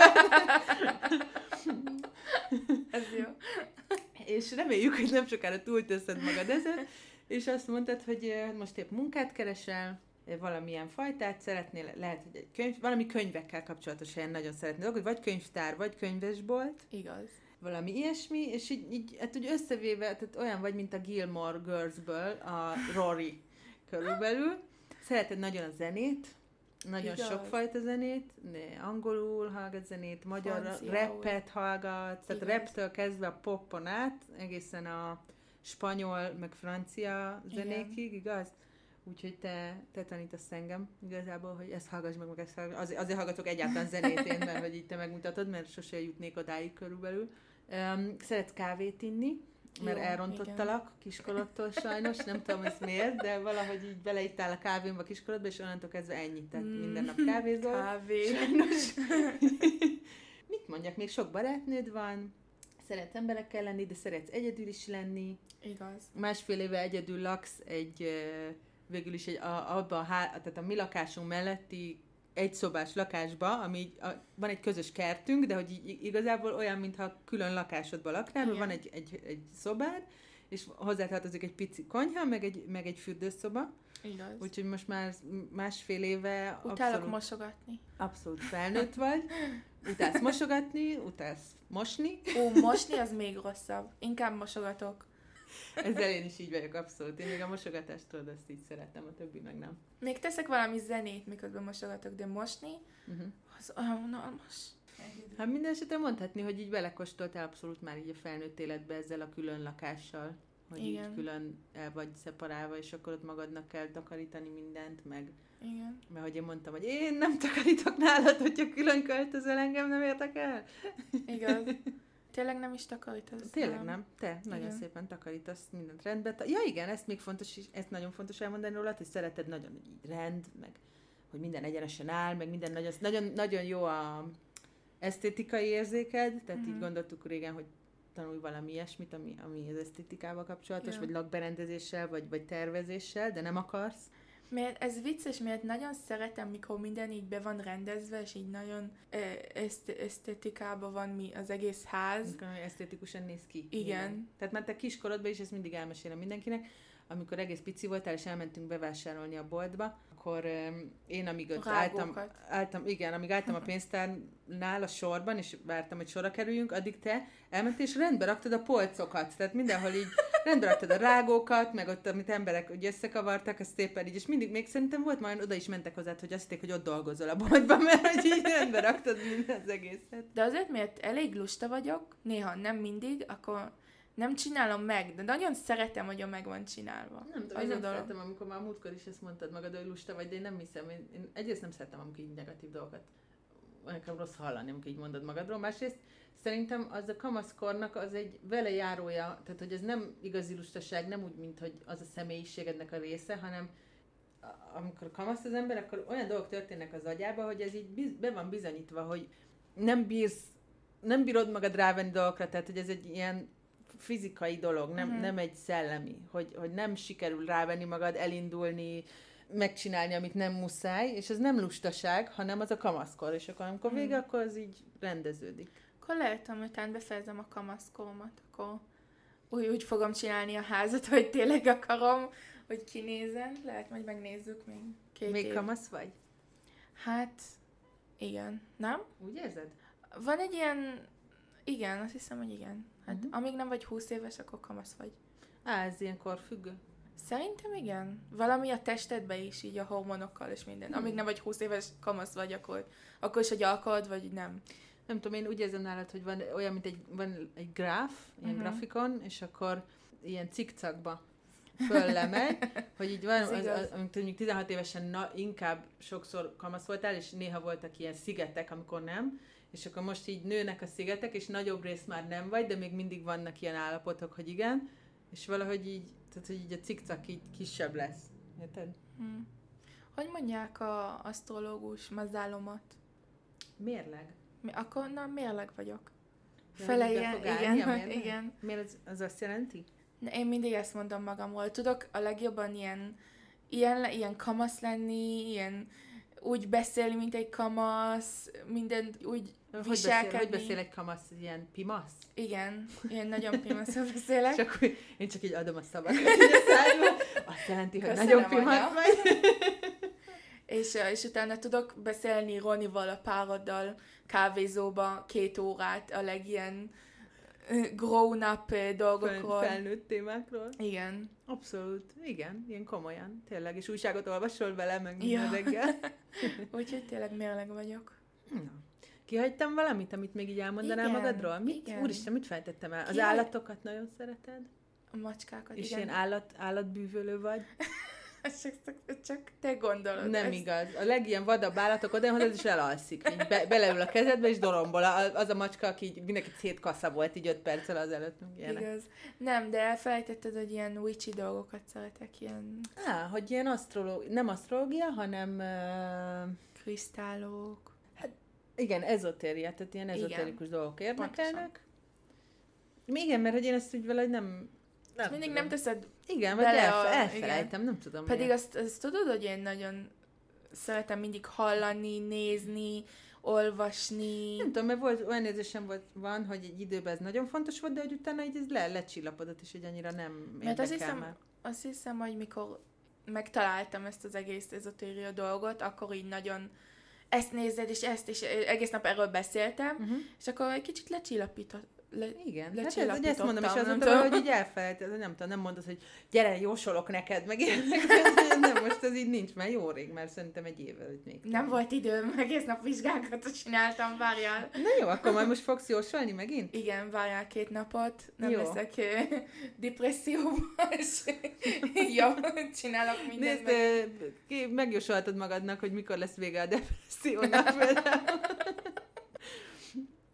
Ez jó.
És reméljük, hogy nem sokára túlteszed magad ezen, és azt mondtad, hogy ö, most épp munkát keresel, ö, valamilyen fajtát szeretnél, lehet, hogy egy könyv, valami könyvekkel kapcsolatos helyen nagyon szeretnél dolgozni, vagy könyvtár, vagy könyvesbolt,
Igaz.
valami ilyesmi, és így, így hát úgy összevéve, tehát olyan vagy, mint a Gilmore Girlsből, a Rory körülbelül. Szereted nagyon a zenét, nagyon
Igaz.
sokfajta zenét, angolul hallgat zenét, magyar
Franciául.
rappet hallgat, tehát
Igaz.
raptől kezdve a popon át, egészen a spanyol, meg francia zenékig, igaz? Úgyhogy te, te tanítasz engem igazából, hogy ezt hallgass meg, meg ezt hallgass. Azért, azért hallgatok egyáltalán zenét én, mert hogy így te megmutatod, mert sose jutnék odáig körülbelül. Um, szeretsz kávét inni, mert
Jó,
elrontottalak kiskorodtól sajnos, nem tudom ez miért, de valahogy így beleittál a kávémba kiskorodba, és onnantól kezdve ennyit, tehát
Mm.
minden nap kávézol.
Kávé.
Sajnos. Mit mondjak, még sok barátnőd van, szeretsz emberekkel lenni, de szeretsz egyedül is lenni.
Igaz.
Másfél éve egyedül laksz egy, végül is egy, a, abban a, há, tehát a mi lakásunk melletti egyszobás lakásba, ami így, a, van egy közös kertünk, de hogy így igazából olyan, mintha külön lakásodban laknál, mert van egy, egy, egy szobád, és hozzátartozik egy pici konyha, meg egy, meg egy fürdőszoba,
Igaz.
úgyhogy most már másfél éve
Utálok
abszolút,
mosogatni.
abszolút felnőtt vagy, utálsz mosogatni, utálsz mosni,
Ó, mosni az még rosszabb. Inkább mosogatok.
ezzel én is így vagyok abszolút. Én még a mosogatást tudod, azt így szeretem, a többi meg nem.
Még teszek valami zenét, miközben mosogatok, de mosni,
Uh-huh.
az olyan unalmas.
Hát minden esetre mondhatni, hogy így belekóstoltál abszolút már így a felnőtt életbe ezzel a külön lakással, hogy
Igen.
így külön el vagy szeparálva, és akkor ott magadnak kell takarítani mindent, meg
Igen.
mert hogy én mondtam, hogy én nem takarítok nálad, hogyha külön költözöl, engem nem érdekel.
Igaz. Tényleg nem is takarítasz?
Tényleg nem, te nagyon
Igen.
szépen takarítasz mindent rendbe. Ja igen, ezt még fontos, ezt nagyon fontos elmondani rólad, hogy szereted nagyon így rend, meg hogy minden egyenesen áll, meg minden nagyon, nagyon, nagyon jó a esztétikai érzéked, tehát
Mhm.
így gondoltuk régen, hogy tanulj valami ilyesmit, ami, ami az esztétikával kapcsolatos,
Ja.
vagy lakberendezéssel, vagy, vagy tervezéssel, de nem akarsz.
Mert ez vicces, mert nagyon szeretem, mikor minden így be van rendezve, és így nagyon eszt- esztetikában van mi az egész ház.
Amikor esztétikusan néz ki.
Igen.
Tehát már te kiskorodban is, ezt mindig elmesélem mindenkinek, amikor egész pici voltál, és elmentünk bevásárolni a boltba, akkor én amíg ott álltam, álltam, igen, amíg álltam a pénztárnál a sorban, és vártam, hogy sorra kerüljünk, addig te elmentél, és rendbe raktad a polcokat. Tehát mindenhol így rendbe raktad a rágókat, meg ott, amit emberek úgy összekavartak, azt szépen így, és mindig még szerintem volt majd oda is mentek hozzád, hogy azt hitték, hogy ott dolgozol a boltban, mert hogy így rendbe raktad minden az egészet.
De azért, mert elég lusta vagyok, néha nem mindig, akkor nem csinálom meg, de nagyon szeretem, hogy meg van csinálva.
Nem tudom,
Az
én
a
nem
dolog.
szeretem, amikor már múltkor is ezt mondtad magad, hogy lusta vagy, de én nem hiszem. Én, én egyrészt nem szeretem, amikor így negatív dolgokat nekem rossz hallani, amikor így mondod magadról. Másrészt szerintem az a kamaszkornak az egy vele járója, tehát hogy ez nem igazi lustaság, nem úgy, mint hogy az a személyiségednek a része, hanem a- amikor kamasz az ember, akkor olyan dolgok történnek az agyába, hogy ez így biz, be van bizonyítva, hogy nem bírsz, nem bírod magad rávenni dolgokra, tehát hogy ez egy ilyen fizikai dolog, nem,
Mhm.
uh-huh. nem egy szellemi, hogy, hogy nem sikerül rávenni magad, elindulni, megcsinálni, amit nem muszáj, és ez nem lustaság, hanem az a kamaszkor, és akkor amikor vége,
Mhm.
akkor az így rendeződik.
Akkor lehet, hogy után befejezem a kamaszkómat, akkor úgy, úgy fogom csinálni a házat, hogy tényleg akarom, hogy kinézzen. Lehet, majd megnézzük még két
Még
év.
kamasz vagy?
Hát, igen. Nem?
Úgy érzed?
Van egy ilyen... Igen, azt hiszem, hogy igen. Hát
Mhm.
amíg nem vagy 20 éves, akkor kamasz vagy.
Á, ez ilyenkor függő.
Szerintem igen. Valami a testedbe is, így a hormonokkal és minden. Amíg nem vagy 20 éves, kamasz vagy, akkor, akkor is, hogy akarod, vagy nem.
Nem tudom, én úgy érzem nálad, hogy van olyan, mint egy, van egy gráf, ilyen
Mhm.
uh-huh. grafikon, és akkor ilyen cikcakba föllemegy, hogy így van, az, az, amikor mondjuk 16 évesen na, inkább sokszor kamasz voltál, és néha voltak ilyen szigetek, amikor nem, és akkor most így nőnek a szigetek, és nagyobb rész már nem vagy, de még mindig vannak ilyen állapotok, hogy igen, és valahogy így, tehát hogy így a cikcak így kisebb lesz. Érted?
Hm. Hogy mondják a asztrológus mazálomat?
Mérleg.
Mi, akkor na, mérleg vagyok.
Ja,
Fele
hogy be
ilyen,
fog állni
igen,
mérleg?
igen.
Miért az, az azt jelenti?
Ne, Én mindig ezt mondom magamról. Tudok a legjobban ilyen, ilyen, ilyen kamasz lenni, ilyen úgy beszélni, mint egy kamasz, mindent úgy
Hogy beszél,
viselkedni.
hogy beszél egy kamasz, ilyen pimasz?
Igen, ilyen nagyon pimaszra beszélek.
Akkor én csak így adom a szavakat. Azt jelenti, hogy
Köszönöm,
nagyon pimasz
anya.
vagy.
És, és utána tudok beszélni Ronival, a pároddal kávézóba két órát a legilyen grown-up dolgokról.
felnőtt témákról.
Igen.
Abszolút. Igen, ilyen komolyan. Tényleg. És újságot olvasol vele, meg minden
Ja.
reggel.
Úgyhogy tényleg mérleg vagyok.
Na. Kihagytam valamit, amit még így elmondanál
Igen,
magadról? Mit?
igen.
Úristen, mit fejtettem el? Az
Kihagy-
állatokat nagyon szereted?
A macskákat,
És
igen.
ilyen állat, állatbűvölő vagy?
csak, csak, te gondolod
Nem
ezt.
igaz. A legilyen vadabb állatok oda jön, és elalszik. Így be, beleül a kezedbe, és dorombol. Az a macska, aki így mindenki szétkassa volt így öt perccel azelőtt. Ilyenek.
Igaz. Nem, de elfelejtetted, hogy ilyen witchy dolgokat szeretek, ilyen
Á, hogy ilyen asztrológia, nem asztrológia, hanem uh,
krisztálok.
Igen, ezotéria, tehát ilyen
Igen.
ezotérikus dolgok érdekelnek. Még igen, mert hogy én ezt úgy valahogy nem... nem
mindig
tudom.
nem teszed,
Igen, vagy elfe,
a-
elfelejtem, nem tudom.
pedig
miért.
azt, azt tudod, hogy én nagyon szeretem mindig hallani, nézni, olvasni.
Nem tudom, mert volt, olyan érzésem volt, van, hogy egy időben ez nagyon fontos volt, de hogy utána így ez le, lecsillapodott, és hogy annyira nem
Mert azt hiszem,
már.
azt hiszem, hogy mikor megtaláltam ezt az egész ezotéria dolgot, akkor így nagyon ezt nézed, és ezt, és egész nap erről beszéltem,
Uh-huh.
és akkor egy kicsit lecsillapított. Le,
Igen, hát ez, hogy ezt mondom, és azon
nem
tudom,
tudom.
hogy így elfelejted, nem tudom, nem mondod, hogy gyere, jósolok neked, meg ilyenek. nem, most ez így nincs, mert jó rég, mert szerintem egy éve, hogy még.
Nem volt időm, egész nap vizsgákat csináltam, várjál.
Na jó, akkor majd most fogsz jósolni megint?
Igen, várjál két napot, nem
Jó.
leszek depresszióban, és jó, csinálok mindent.
Nézd,
meg.
ki- megjósolhatod magadnak, hogy mikor lesz vége a depressziónak.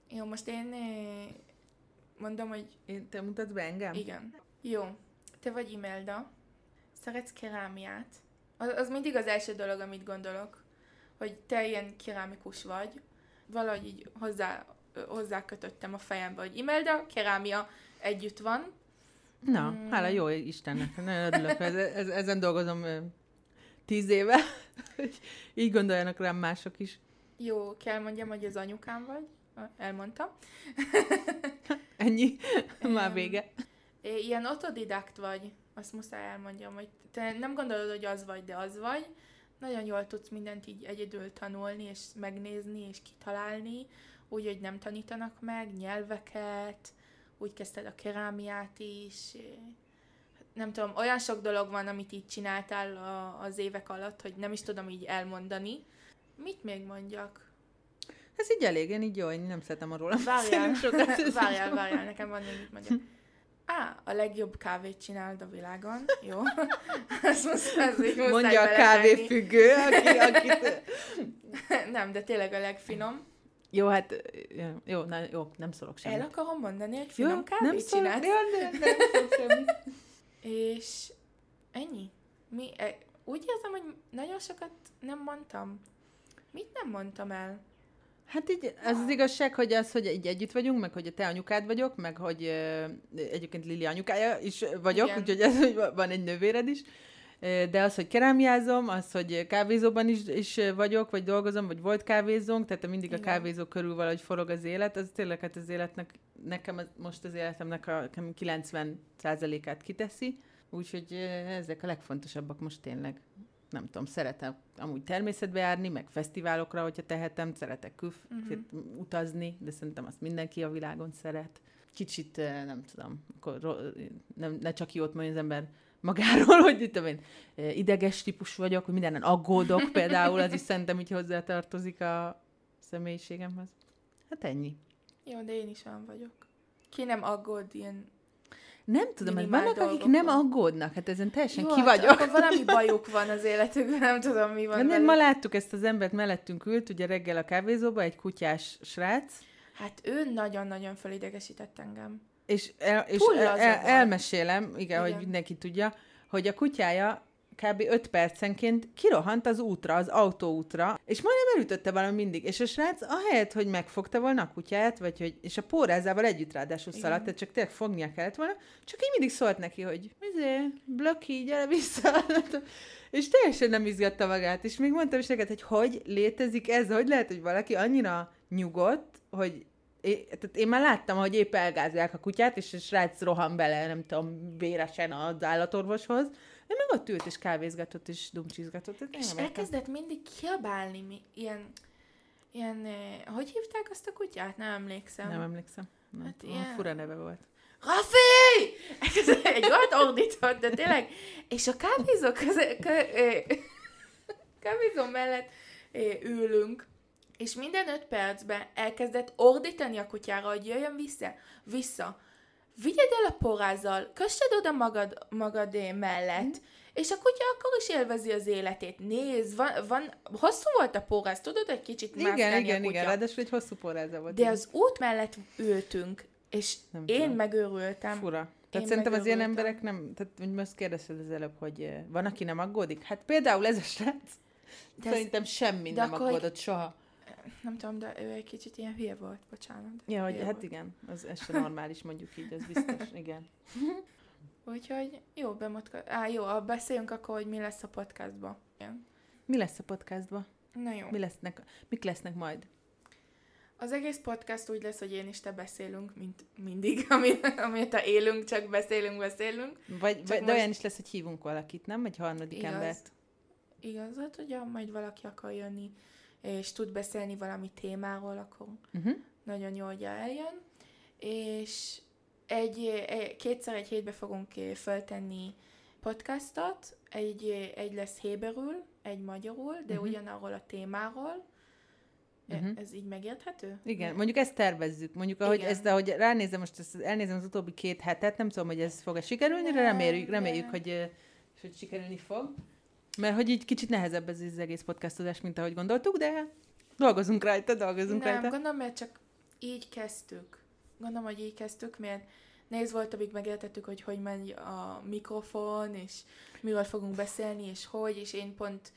Jó, most én mondom, hogy
Én, te mutatsz be engem?
igen. Jó, te vagy Imelda, szeretsz kerámiát. Az, az mindig az első dolog, amit gondolok, hogy te ilyen kerámikus vagy. Valahogy így hozzá, hozzá kötöttem a fejembe, hogy Imelda, kerámia együtt van.
Na,
Mm.
hála jó Istennek, nagyon örülök, ez, ez, ezen dolgozom tíz éve. Így gondoljanak rám mások is.
Jó, kell mondjam, hogy az anyukám vagy. Elmondtam.
Ennyi. Már vége.
Ilyen autodidakt vagy, azt muszáj elmondjam, hogy te nem gondolod, hogy az vagy, de az vagy. Nagyon jól tudsz mindent így egyedül tanulni, és megnézni, és kitalálni, úgy, hogy nem tanítanak meg, nyelveket, úgy kezdted a kerámiát is, nem tudom, olyan sok dolog van, amit így csináltál a, az évek alatt, hogy nem is tudom így elmondani. Mit még mondjak?
Ez így elég, én így jó, én nem szeretem a róla.
Várjál, várjál, várjál, nekem van még mit mondjak. Á, a legjobb kávét csináld a világon. Jó.
Ezt most, ez így Mondja a kávéfüggő, aki, akit...
nem, de tényleg a legfinom.
Jó, hát jó, na, jó nem szólok semmit.
El akarom mondani, hogy finom jó, kávét
nem
csinálsz.
Szólok, nem, nem, nem szólok semmit.
És ennyi. Mi, e, úgy érzem, hogy nagyon sokat nem mondtam. Mit nem mondtam el?
Hát így, az az igazság, hogy az, hogy így együtt vagyunk, meg hogy a te anyukád vagyok, meg hogy egyébként Lili anyukája is vagyok, Igen. úgyhogy ez, hogy van egy nővéred is. De az, hogy kerámiázom, az, hogy kávézóban is, is vagyok, vagy dolgozom, vagy volt kávézónk, tehát mindig Igen. a kávézó körül valahogy forog az élet, az tényleg hát az életnek, nekem az, most az életemnek a 90%-át kiteszi, úgyhogy ezek a legfontosabbak most tényleg nem tudom, szeretem amúgy természetbe járni, meg fesztiválokra, hogyha tehetem, szeretek kül uh-huh. utazni, de szerintem azt mindenki a világon szeret. Kicsit, nem tudom, akkor nem, ne csak jót mondja az ember magáról, hogy itt én ideges típus vagyok, hogy mindenen aggódok például, az is szerintem így hozzátartozik a személyiségemhez. Hát ennyi.
Jó, de én is olyan vagyok. Ki nem aggód ilyen
nem tudom, mert vannak, akik nem aggódnak, hát ezen teljesen Jó, ki
hát
vagyok.
akkor valami bajuk van az életükben, nem tudom, mi van.
Nem, ma láttuk ezt az embert, mellettünk ült, ugye reggel a kávézóba, egy kutyás srác.
Hát ő nagyon-nagyon felidegesített engem.
És, el, és el, el, elmesélem, igen, igen, hogy mindenki tudja, hogy a kutyája kb. 5 percenként kirohant az útra, az autóútra, és majdnem elütötte valami mindig. És a srác ahelyett, hogy megfogta volna a kutyáját, vagy hogy, és a pórázával együtt ráadásul szaladt, tehát csak tényleg fognia kellett volna, csak így mindig szólt neki, hogy izé, blokki, gyere vissza. és teljesen nem izgatta magát. És még mondtam is neked, hogy hogy létezik ez, hogy lehet, hogy valaki annyira nyugodt, hogy én, tehát én már láttam, hogy épp elgázolják a kutyát, és a srác rohan bele, nem tudom, véresen az állatorvoshoz. Én meg ott ült, és kávézgatott, és dumcsizgatott.
És elkezdett mindig kiabálni, mi, ilyen, ilyen, hogy hívták azt a kutyát? Nem emlékszem.
Nem emlékszem. Nem. Hát ilyen... Fura neve volt.
Rafi! Egy olyat ordított, de tényleg. És a kávézó, köze, kö, kávézó mellett ülünk, és minden öt percben elkezdett ordítani a kutyára, hogy jöjjön vissza, vissza. Vigyed el a porázzal, kössed oda magad, magadé mellett, mm. és a kutya akkor is élvezi az életét. Nézd, van, van hosszú volt a poráz, tudod, egy kicsit
Igen, igen, a kutya. igen, ráadásul egy hosszú poráza volt.
De az út mellett ültünk, és nem én tudom. megőrültem.
Fura. Tehát én szerintem az ilyen emberek nem, tehát hogy most kérdezted az előbb, hogy van, aki nem aggódik? Hát például ez a srác, de szerintem ez, semmi nem aggódott soha
nem tudom, de ő egy kicsit ilyen hülye volt, bocsánat.
Ja, hogy, hát volt. igen, az, ez sem normális, mondjuk így, az biztos, igen.
Úgyhogy jó, bemutka... Á, jó, beszéljünk akkor, hogy mi lesz a podcastban. Igen.
Mi lesz a podcastban?
Na jó.
Mi lesznek, mik lesznek majd?
Az egész podcast úgy lesz, hogy én is te beszélünk, mint mindig, amit a élünk, csak beszélünk, beszélünk.
Vagy, csak vagy most... de olyan is lesz, hogy hívunk valakit, nem? Egy harmadik Igaz. embert.
Igaz, hát ugye majd valaki akar jönni és tud beszélni valami témáról, akkor uh-huh. nagyon jó, hogy eljön. És egy, egy, kétszer egy hétbe fogunk föltenni podcastot, egy, egy lesz héberül, egy magyarul, de uh-huh. ugyanarról a témáról. Uh-huh. Ez így megérthető?
Igen, De... mondjuk ezt tervezzük. Mondjuk, ahogy, ezt, ahogy ránézem, most ezt, elnézem az utóbbi két hetet, nem tudom, hogy ez fog-e sikerülni, de reméljük, reméljük hogy, hogy sikerülni fog. Mert hogy így kicsit nehezebb ez az egész podcastozás, mint ahogy gondoltuk, de dolgozunk rajta, dolgozunk
Nem,
rajta.
gondolom, mert csak így kezdtük. Gondolom, hogy így kezdtük, mert néz volt, amíg megértettük, hogy hogy megy a mikrofon, és miről fogunk beszélni, és hogy, és én pont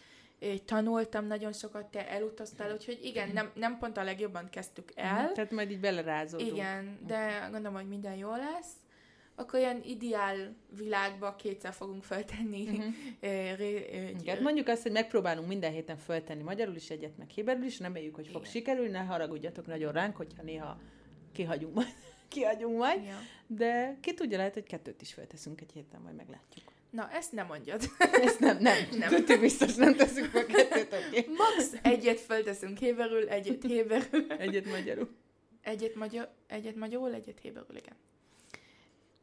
tanultam nagyon sokat, te elutaztál, úgyhogy igen, nem, nem pont a legjobban kezdtük el.
Tehát majd így belerázódunk.
Igen, de gondolom, hogy minden jó lesz. Akkor ilyen ideál világba kétszer fogunk feltenni.
Mhm.
Uh-huh. ré,
Igen, mondjuk azt, hogy megpróbálunk minden héten föltenni magyarul is egyet, meg héberül is, nem éljük, hogy fog
Igen.
sikerülni, ne haragudjatok nagyon ránk, hogyha néha kihagyunk majd, kihagyunk majd,
ja.
de ki tudja, lehet, hogy kettőt is fölteszünk egy héten, majd meglátjuk.
Na, ezt nem mondjad.
Ezt nem, nem,
Nem.
Tuti biztos nem teszünk fel kettőt, oké.
Max egyet fölteszünk héberül, egyet héberül,
Egyet magyarul.
egyet, magyar, egyet magyarul, egyet héberül, igen.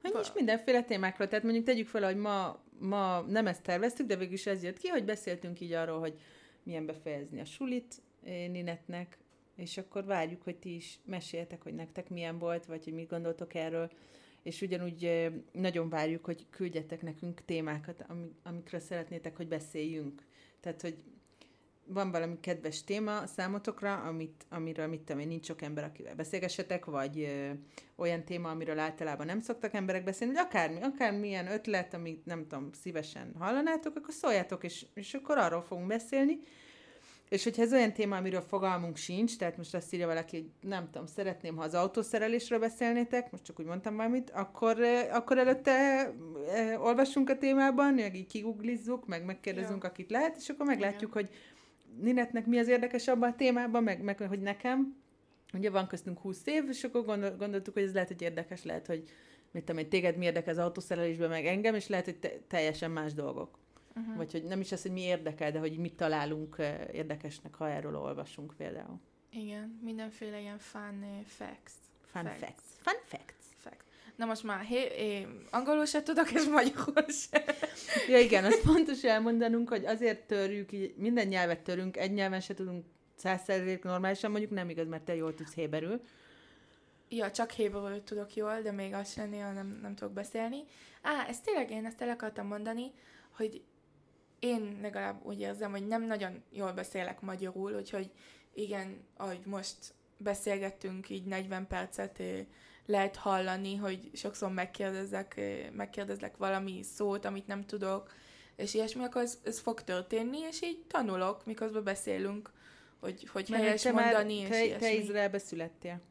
Annyi is mindenféle témákról, tehát mondjuk tegyük fel, hogy ma, ma nem ezt terveztük, de végül is ez jött ki, hogy beszéltünk így arról, hogy milyen befejezni a sulit eh, Ninetnek, és akkor várjuk, hogy ti is meséljetek, hogy nektek milyen volt, vagy hogy mit gondoltok erről, és ugyanúgy eh, nagyon várjuk, hogy küldjetek nekünk témákat, ami- amikről szeretnétek, hogy beszéljünk. Tehát, hogy van valami kedves téma számotokra, amit, amiről mit tudom én, nincs sok ember, akivel beszélgessetek, vagy ö, olyan téma, amiről általában nem szoktak emberek beszélni, hogy akármi, akármilyen ötlet, amit nem tudom, szívesen hallanátok, akkor szóljátok, és, és akkor arról fogunk beszélni. És hogyha ez olyan téma, amiről fogalmunk sincs, tehát most azt írja valaki, hogy nem tudom, szeretném, ha az autószerelésről beszélnétek, most csak úgy mondtam valamit, akkor, akkor előtte olvassunk a témában, meg így kiguglizzuk, meg megkérdezünk,
Ja.
akit lehet, és akkor meglátjuk, hogy Ninetnek mi az érdekes abban a témában, meg, meg hogy nekem. Ugye van köztünk 20 év, és akkor gondol, gondoltuk, hogy ez lehet, hogy érdekes, lehet, hogy mit tudom én, téged mi érdekel az autószerelésben, meg engem, és lehet, hogy te, teljesen más dolgok.
Uh-huh.
Vagy hogy nem is az, hogy mi érdekel, de hogy mit találunk eh, érdekesnek, ha erről olvasunk például.
Igen, mindenféle ilyen fun eh, facts.
Fun
Facts.
facts. Fun facts.
Na most már hé, é, angolul se tudok, és magyarul se.
Ja igen, az fontos elmondanunk, hogy azért törjük, így, minden nyelvet törünk, egy nyelven se tudunk százszerzék normálisan, mondjuk nem igaz, mert te jól tudsz héberül.
Ja, csak héberül tudok jól, de még azt sem nem, nem tudok beszélni. Á, ezt tényleg én ezt el akartam mondani, hogy én legalább úgy érzem, hogy nem nagyon jól beszélek magyarul, úgyhogy igen, ahogy most beszélgettünk így 40 percet, lehet hallani, hogy sokszor megkérdezek, megkérdezlek valami szót, amit nem tudok, és ilyesmi, akkor ez, ez fog történni, és így tanulok, miközben beszélünk, hogy, hogy
Mert
helyes
te
mondani,
már,
és
te,
ilyesmi.
te Izraelbe születtél.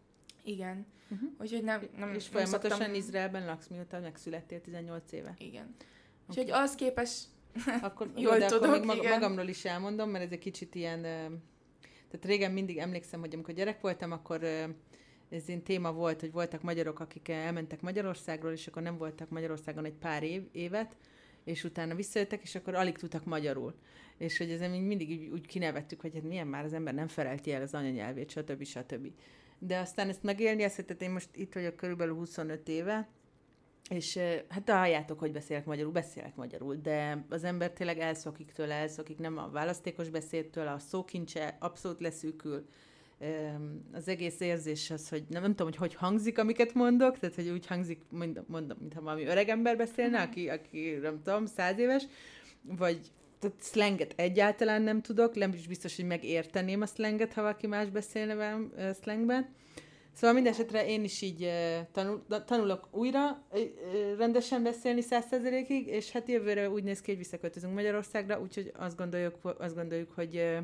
Igen.
Uh-huh.
Úgyhogy nem, nem
és folyamatosan
szoktam-
Izraelben laksz, mióta megszülettél 18 éve.
Igen.
Oké.
Úgyhogy az képes...
Akkor,
Jól
jó, de akkor
tudok,
még maga, magamról is elmondom, mert ez egy kicsit ilyen... Tehát régen mindig emlékszem, hogy amikor gyerek voltam, akkor ez ilyen téma volt, hogy voltak magyarok, akik elmentek Magyarországról, és akkor nem voltak Magyarországon egy pár év, évet, és utána visszajöttek, és akkor alig tudtak magyarul. És hogy ezen mindig úgy, úgy kinevettük, hogy hát milyen már az ember nem felelti el az anyanyelvét, stb. stb. De aztán ezt megélni, ezt, én most itt vagyok körülbelül 25 éve, és hát halljátok, hogy beszélek magyarul, beszélek magyarul, de az ember tényleg elszokik tőle, elszokik nem a választékos beszédtől, a szókincse abszolút leszűkül. Az egész érzés az, hogy nem, nem tudom, hogy hogy hangzik, amiket mondok, tehát hogy úgy hangzik, mondom, mondom mintha valami öreg ember beszélne, aki, aki nem tudom, száz éves, vagy tehát szlenget egyáltalán nem tudok, nem is biztos, hogy megérteném a szlenget, ha valaki más beszélne velem szlengben. Szóval minden esetre én is így tanul, tanulok újra rendesen beszélni százszerzelékig, és hát jövőre úgy néz ki, hogy visszaköltözünk Magyarországra, úgyhogy azt gondoljuk, azt gondoljuk hogy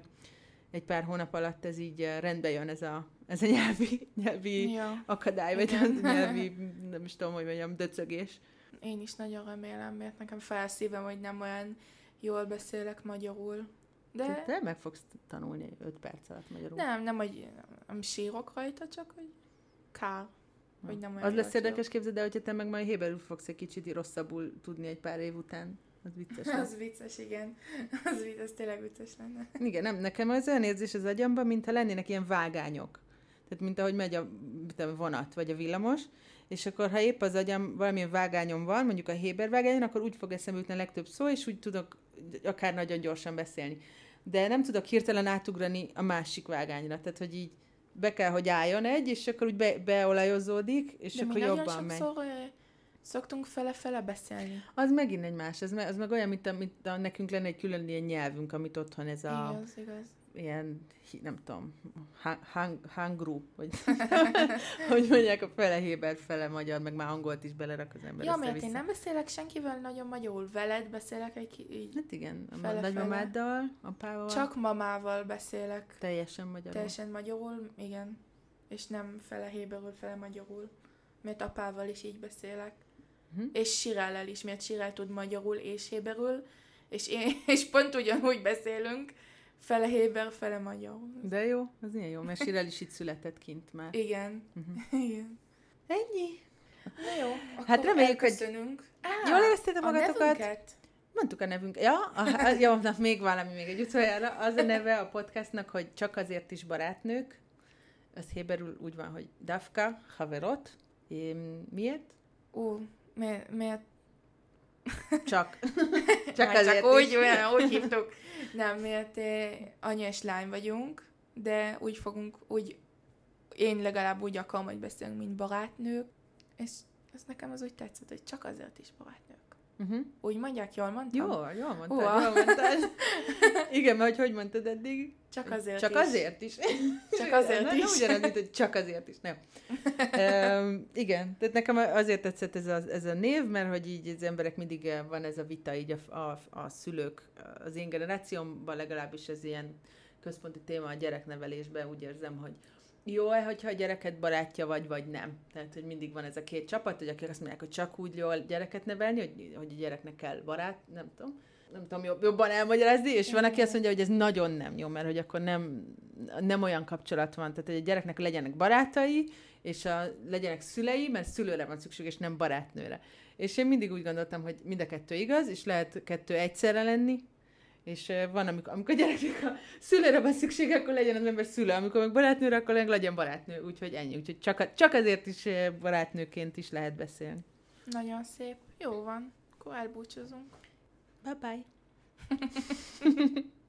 egy pár hónap alatt ez így ö, rendbe jön ez a, ez a nyelvi, nyelvi
Ja.
akadály, vagy a nyelvi, nem is tudom, hogy mondjam, döcögés.
Én is nagyon remélem, mert nekem felszívem, hogy nem olyan jól beszélek magyarul. De.
Te meg fogsz tanulni 5 perc alatt magyarul.
nem, nem, hogy nem sírok rajta, csak hogy kár, hogy nem
Az lesz érdekes, képzeld el, hogyha te meg majd héberül fogsz egy kicsit rosszabbul tudni egy pár év után. Az vicces. lesz.
Az vicces, igen. Az vicces, ez tényleg vicces lenne.
Igen, nem, nekem az olyan érzés az agyamban, mintha lennének ilyen vágányok. Tehát, mint ahogy megy a, tudom, vonat, vagy a villamos, és akkor, ha épp az agyam valamilyen vágányon van, mondjuk a Héber vágányon, akkor úgy fog eszembe jutni a legtöbb szó, és úgy tudok akár nagyon gyorsan beszélni. De nem tudok hirtelen átugrani a másik vágányra. Tehát, hogy így be kell, hogy álljon egy, és akkor úgy be, beolajozódik, és
De
akkor jobban megy.
sokszor ö, szoktunk fele-fele beszélni.
Az megint egy más, az meg, az meg olyan, mint, a, mint a, nekünk lenne egy külön ilyen nyelvünk, amit otthon ez a,
Igaz, igaz.
ilyen, nem tudom, hang, hang, hangru, vagy hogy mondják, a fele héber, fele magyar, meg már angolt is belerak az ember
Ja, mert én nem beszélek senkivel nagyon magyarul. Veled beszélek egy így.
Hát igen, a
Fele-fele.
nagymamáddal, apával,
Csak mamával beszélek.
teljesen magyarul.
Teljesen magyarul, igen. És nem fele héberül, fele magyarul. Mert apával is így beszélek. Uh-huh. és is, mert Sirel tud magyarul és héberül, és, én, és pont ugyanúgy beszélünk, fele héber, fele magyar.
De jó, az ilyen jó, mert Sirel is itt született kint már.
Igen. Uh-huh. Igen.
Ennyi.
Na jó, akkor
Hát reméljük, hogy
Á,
jól éreztétek magatokat.
nevünket?
Mondtuk a nevünk. Ja, a, a, jó, na, még valami, még egy utoljára. Az a neve a podcastnak, hogy csak azért is barátnők. Ez héberül úgy van, hogy Dafka, Haverot. Én, miért?
Ú, miért, miért
Csak.
csak azért csak úgy, olyan, úgy hívtuk. Nem, miért eh, anya és lány vagyunk, de úgy fogunk, úgy én legalább úgy akarom, hogy beszélünk, mint barátnők, és ez nekem az úgy tetszett, hogy csak azért is barátnők. Uh-huh. Úgy mondják, jól mondtam?
Jó, jól mondtad, Uha. jól mondtad. Igen, mert hogy mondtad eddig?
Csak azért
Csak
is.
azért is.
Csak azért
Na,
is.
Nem ugyanaz, mint hogy csak azért is, nem. um, igen, tehát nekem azért tetszett ez a, ez a név, mert hogy így az emberek mindig eh, van ez a vita így a, a, a szülők, az én generációmban legalábbis ez ilyen központi téma a gyereknevelésben, úgy érzem, hogy jó-e, hogyha a gyereket barátja vagy, vagy nem. Tehát, hogy mindig van ez a két csapat, hogy akik azt mondják, hogy csak úgy jól gyereket nevelni, hogy, hogy a gyereknek kell barát, nem tudom nem tudom jobb, jobban elmagyarázni, és van, aki azt mondja, hogy ez nagyon nem jó, mert hogy akkor nem, nem olyan kapcsolat van. Tehát, hogy a gyereknek legyenek barátai, és a, legyenek szülei, mert szülőre van szükség, és nem barátnőre. És én mindig úgy gondoltam, hogy mind a kettő igaz, és lehet kettő egyszerre lenni, és van, amikor, amikor a gyereknek a szülőre van szükség, akkor legyen az ember szülő, amikor meg barátnőre, akkor legyen barátnő, úgyhogy ennyi. Úgyhogy csak, csak azért is barátnőként is lehet beszélni.
Nagyon szép. Jó van. Akkor elbúcsúzunk.
Bye bye.